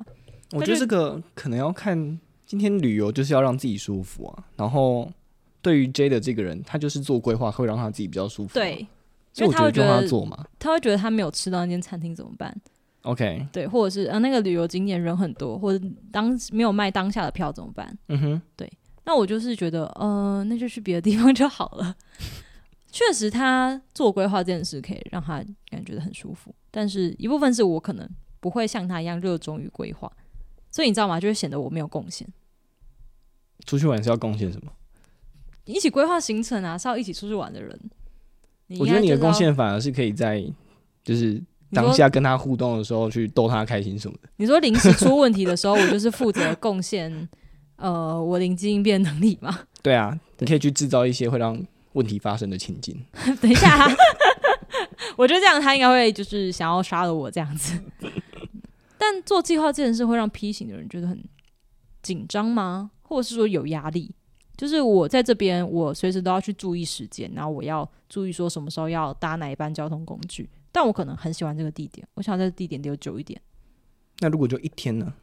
我觉得这个可能要看今天旅游就是要让自己舒服啊。然后对于 J 的这个人，他就是做规划会让他自己比较舒服。对，所以我他会觉得他做嘛，他会觉得他没有吃到那间餐厅怎么办？OK，对，或者是啊那个旅游景点人很多，或者当没有卖当下的票怎么办？嗯哼，对那我就是觉得，呃，那就去别的地方就好了。[laughs] 确实，他做规划这件事可以让他感觉得很舒服，但是一部分是我可能不会像他一样热衷于规划，所以你知道吗？就会显得我没有贡献。出去玩是要贡献什么？一起规划行程啊，是要一起出去玩的人。我觉得你的贡，献反而是可以在就是当下跟他互动的时候去逗他开心什么的。你说临时出问题的时候，我就是负责贡献，呃，我灵机应变能力嘛。[laughs] 对啊，你可以去制造一些会让问题发生的情境。[laughs] 等一下、[laughs] 我觉得这样他应该会就是想要杀了我这样子。但做计划这件事会让 P 型的人觉得很紧张吗？或者是说有压力？就是我在这边，我随时都要去注意时间，然后我要注意说什么时候要搭哪一班交通工具。但我可能很喜欢这个地点，我想在这地点留久一点。那如果就一天呢？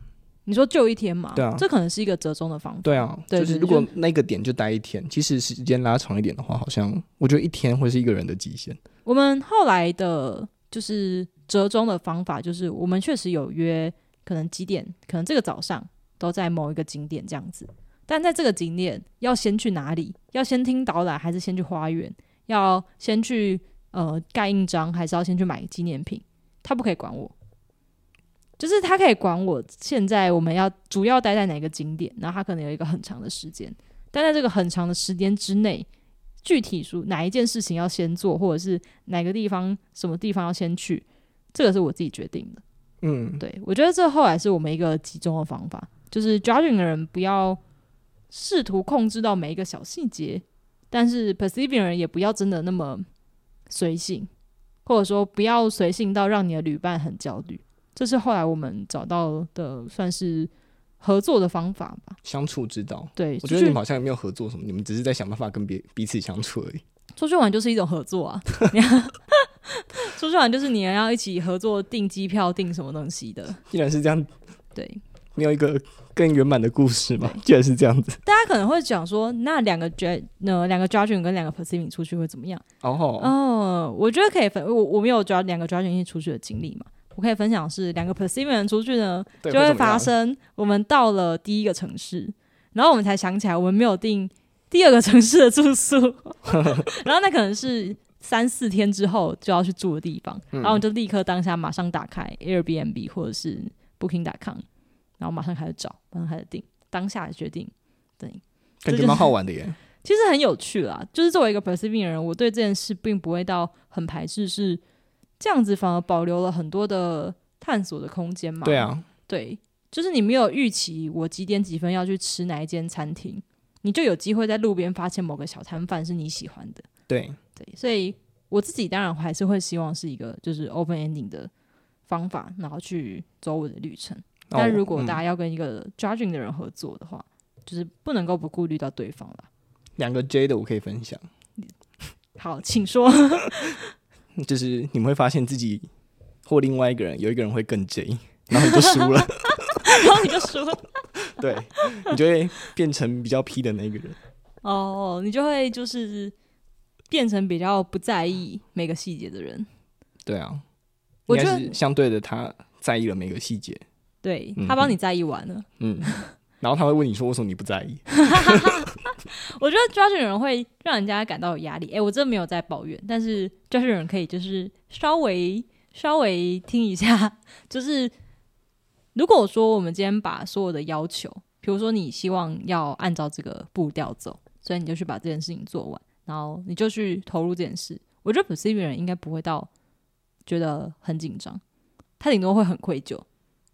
你说就一天嘛？对啊这可能是一个折中的方法。对啊，就是如果那个点就待一天，其实时间拉长一点的话，好像我觉得一天会是一个人的极限。我们后来的就是折中的方法，就是我们确实有约，可能几点，可能这个早上都在某一个景点这样子。但在这个景点要先去哪里？要先听导览，还是先去花园？要先去呃盖印章，还是要先去买纪念品？他不可以管我，就是他可以管我现在我们要主要待在哪个景点，然后他可能有一个很长的时间，但在这个很长的时间之内，具体说哪一件事情要先做，或者是哪个地方什么地方要先去，这个是我自己决定的。嗯，对我觉得这后来是我们一个集中的方法，就是 judging 的人不要试图控制到每一个小细节，但是 perceiving 人也不要真的那么随性，或者说不要随性到让你的旅伴很焦虑。这是后来我们找到的算是合作的方法吧。相处之道。对，我觉得你们好像也没有合作什么，你们只是在想办法跟别彼此相处而已。出去玩就是一种合作啊！[laughs] 出去玩就是你要一起合作订机票、订什么东西的。既然是这样，对，没有一个更圆满的故事吗？既然是这样子，大家可能会讲说，那两个 j 呃两个 judging 跟两个 perceiving 出去会怎么样？哦，我觉得可以分，我我没有 judge 两个 judging 一起出去的经历嘛，我可以分享是两个 perceiving 人出去呢，就会发生我们到了第一个城市，然后我们才想起来我们没有订第二个城市的住宿，[laughs] 然后那可能是三四天之后就要去住的地方，然后我就立刻当下马上打开 Airbnb 或者是 Booking.com，然后马上开始找，马上开始订，当下决定。对，感觉蛮好玩的耶。[laughs] 其实很有趣啦。就是作为一个 perceiving 的人，我对这件事并不会到很排斥，是这样子反而保留了很多的探索的空间嘛。对，啊，对，就是你没有预期我几点几分要去吃哪一间餐厅，你就有机会在路边发现某个小摊贩是你喜欢的。对，对，所以我自己当然还是会希望是一个就是 open ending 的方法，然后去走我的旅程。但如果嗯大家要跟一个 judging 的人合作的话，就是不能够不顾虑到对方啦。两个 J 的我可以分享，[laughs] 好，请说。[laughs] 就是你们会发现自己或另外一个人有一个人会更 J，然后你就输了，[laughs] 然后你就输了，对你就会变成比较 P 的那个人。哦，你就会就是变成比较不在意每个细节的人。对啊，我觉得相对的，他在意了每个细节，对嗯他帮你在意完了。嗯，然后他会问你说为什么你不在意？[laughs] 我觉得 judge 人会让人家感到有压力。诶，我真的没有在抱怨，但是 judge 人可以就是稍微稍微听一下，[laughs] 就是如果说我们今天把所有的要求，比如说你希望要按照这个步调走，所以你就去把这件事情做完，然后你就去投入这件事。我觉得 perceiving 人应该不会到觉得很紧张，他顶多会很愧疚，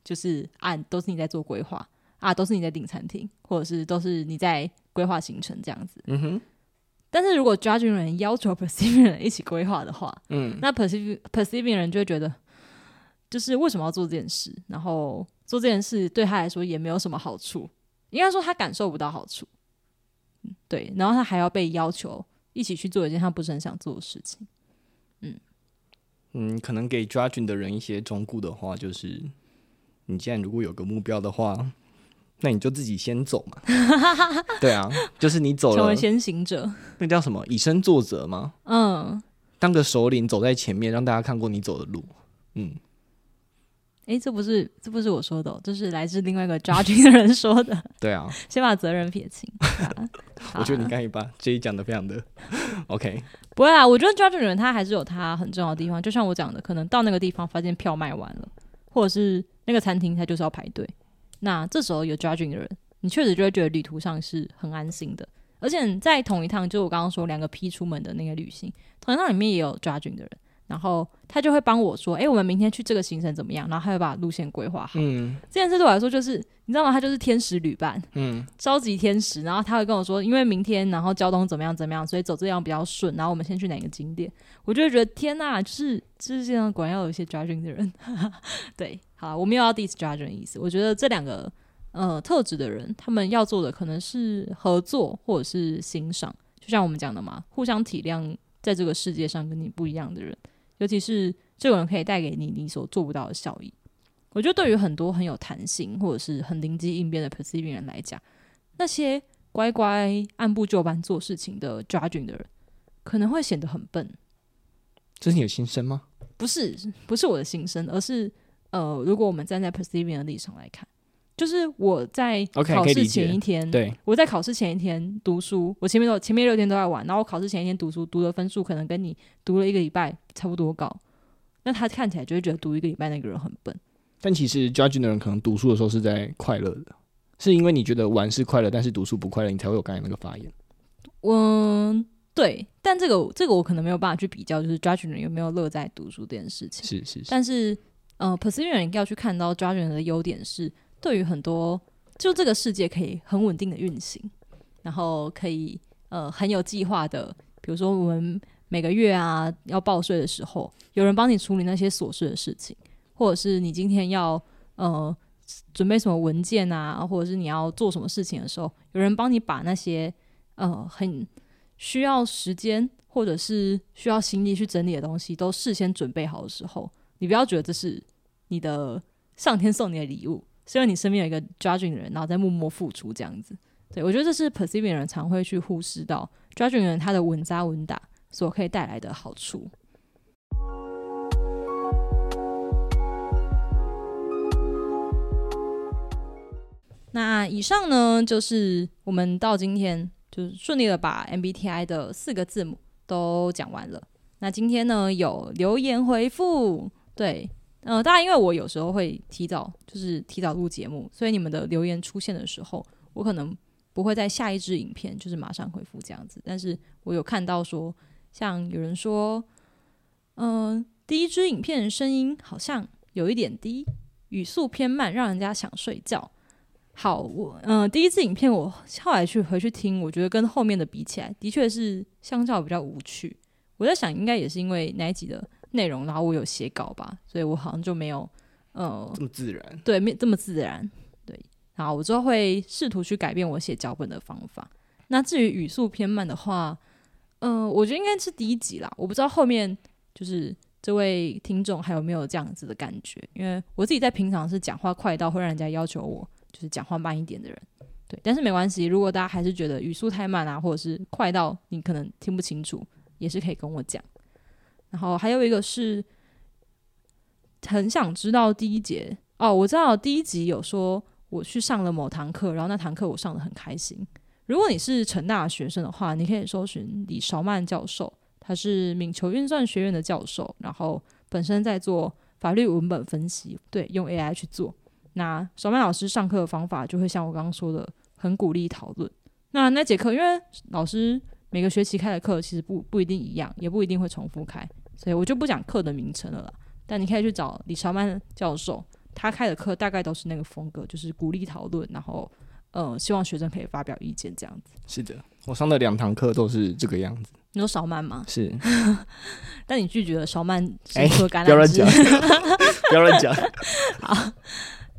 就是按都是你在做规划啊，都是你在订餐厅，或者是都是你在规划行程这样子。嗯哼，但是如果 judging 人要求 perceiving 人一起规划的话，嗯，那 perceiving perceiving 人就会觉得，就是为什么要做这件事，然后做这件事对他来说也没有什么好处，应该说他感受不到好处，嗯对，然后他还要被要求一起去做一件他不是很想做的事情。嗯嗯，可能给 judging 的人一些忠告的话，就是你既然如果有个目标的话，那你就自己先走嘛。[laughs] 对啊，就是你走了成为，先行者，那叫什么以身作则吗？嗯，当个首领走在前面，让大家看过你走的路。嗯，诶，这不是这不是我说的、哦，这是来自另外一个 [laughs] judging 的人说的，[laughs] 对啊，先把责任撇清。啊 [laughs] 我觉得你刚才把这一讲的非常的 OK。不会啊，我觉得 judging 人他还是有他很重要的地方，就像我讲的，可能到那个地方发现票卖完了，或者是那个餐厅他就是要排队，那这时候有 judging 的人，你确实就会觉得旅途上是很安心的，而且在同一趟，就我刚刚说两个 P 出门的那个旅行，同一趟里面也有 judging 的人，然后他就会帮我说，诶，我们明天去这个行程怎么样？然后他会把路线规划好。嗯这件事对我来说就是，你知道吗？他就是天使旅伴，嗯超级天使。然后他会跟我说，因为明天然后交通怎么样怎么样，所以走这样比较顺。然后我们先去哪个景点，我就会觉得天呐，就是这世界上果然要有一些 judging 的人。[laughs] 对，好，我没有要 diss judging 的意思。我觉得这两个呃特质的人，他们要做的可能是合作或者是欣赏，就像我们讲的嘛，互相体谅在这个世界上跟你不一样的人，尤其是这个人可以带给你你所做不到的效益。我觉得对于很多很有弹性或者是很灵机应变的 perceiving 人来讲，那些乖乖按部就班做事情的 judging 的人，可能会显得很笨。这是你的心声吗？不是，不是我的心声，而是呃，如果我们站在 perceiving 的立场来看，就是我在考试前一天对，我在考试前一天读书，我前面都前面六天都在玩，然后我考试前一天读书，读的分数可能跟你读了一个礼拜差不多高，那他看起来就会觉得读一个礼拜那个人很笨。但其实 judging 的人可能读书的时候是在快乐的，是因为你觉得玩是快乐，但是读书不快乐，你才会有刚才那个发言。嗯，对，但这个这个我可能没有办法去比较，就是 judging 人有没有乐在读书这件事情。是是是，但是呃 p e r s e v e r 人要去看到 judging 人的优点是，对于很多就这个世界可以很稳定的运行，然后可以呃很有计划的，比如说我们每个月啊要报税的时候，有人帮你处理那些琐碎的事情，或者是你今天要呃准备什么文件啊，或者是你要做什么事情的时候，有人帮你把那些呃很需要时间或者是需要心力去整理的东西都事先准备好的时候，你不要觉得这是你的上天送你的礼物，希望你身边有一个 judging 的人，然后在默默付出这样子。对我觉得这是 perceiving 人常会去忽视到 judging 人他的稳扎稳打所可以带来的好处。那以上呢，就是我们到今天就是顺利的把 MBTI 的四个字母都讲完了。那今天呢有留言回复，对，呃，当然因为我有时候会提早，就是提早录节目，所以你们的留言出现的时候，我可能不会在下一支影片就是马上回复这样子。但是我有看到说，像有人说，嗯、第一支影片声音好像有一点低，语速偏慢，让人家想睡觉。好，我嗯、第一支影片我后来去回去听，我觉得跟后面的比起来，的确是相较比较无趣。我在想，应该也是因为哪几的内容，然后我有写稿吧，所以我好像就没有呃这么自然。对，没这么自然。对，然后我之后会试图去改变我写脚本的方法。那至于语速偏慢的话，呃，我觉得应该是第一集啦。我不知道后面就是这位听众还有没有这样子的感觉，因为我自己在平常是讲话快到会让人家要求我就是讲话慢一点的人。对，但是没关系，如果大家还是觉得语速太慢啊，或者是快到你可能听不清楚，也是可以跟我讲。然后还有一个是很想知道第一节哦，我知道第一集有说我去上了某堂课，然后那堂课我上的很开心。如果你是成大学生的话，你可以搜寻李韶曼教授，他是闽球运算学院的教授，然后本身在做法律文本分析，对，用 AI 去做。那韶曼老师上课的方法就会像我刚刚说的，很鼓励讨论。那那节课，因为老师每个学期开的课其实不不一定一样，也不一定会重复开，所以我就不讲课的名称了啦。但你可以去找李朝曼教授，他开的课大概都是那个风格，就是鼓励讨论，然后呃，希望学生可以发表意见这样子。是的，我上的两堂课都是这个样子。你说少曼吗？是，[laughs] 但你拒绝了少曼哎喝橄不要乱榄枝讲。，不要乱讲。[laughs] [laughs] 好，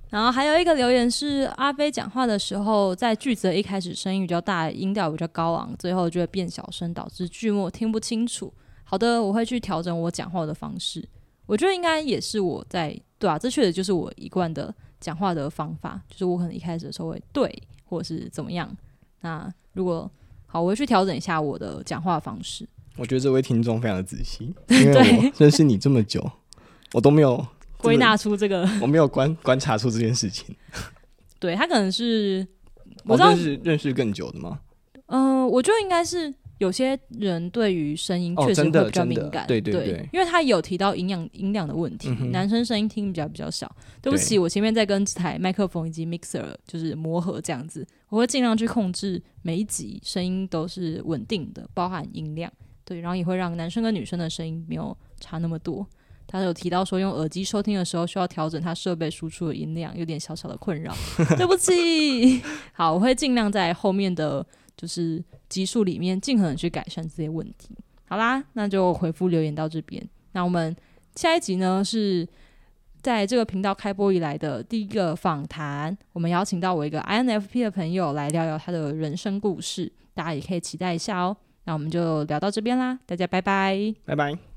然后还有一个留言是阿飞讲话的时候，在句子的一开始声音比较大，音调比较高昂，最后就会变小声，导致句末听不清楚。好的，我会去调整我讲话的方式。我觉得应该也是我在对啊，这确实就是我一贯的讲话的方法，就是我可能一开始的时候会对，或者是怎么样。那如果好，我会去调整一下我的讲话方式。我觉得这位听众非常的仔细，[laughs] 因为认识你这么久，我都没有 [laughs] 归纳出这个，我没有观观察出这件事情。对他可能是我我知道认识认识更久的吗？嗯、我觉得应该是有些人对于声音哦确实会比较敏感，对对对因为他有提到音量音量的问题，嗯男生声音听比较比较小。对不起，我前面在跟这台麦克风以及 mixer 就是磨合这样子，我会尽量去控制每一集声音都是稳定的，包含音量，对，然后也会让男生跟女生的声音没有差那么多。他有提到说，用耳机收听的时候需要调整他设备输出的音量，有点小小的困扰。对不起，[laughs] 好，我会尽量在后面的就是集数里面尽可能去改善这些问题。好啦，那就回复留言到这边。那我们下一集呢是在这个频道开播以来的第一个访谈，我们邀请到我一个 INFP 的朋友来聊聊他的人生故事，大家也可以期待一下哦。那我们就聊到这边啦，大家拜拜。拜拜。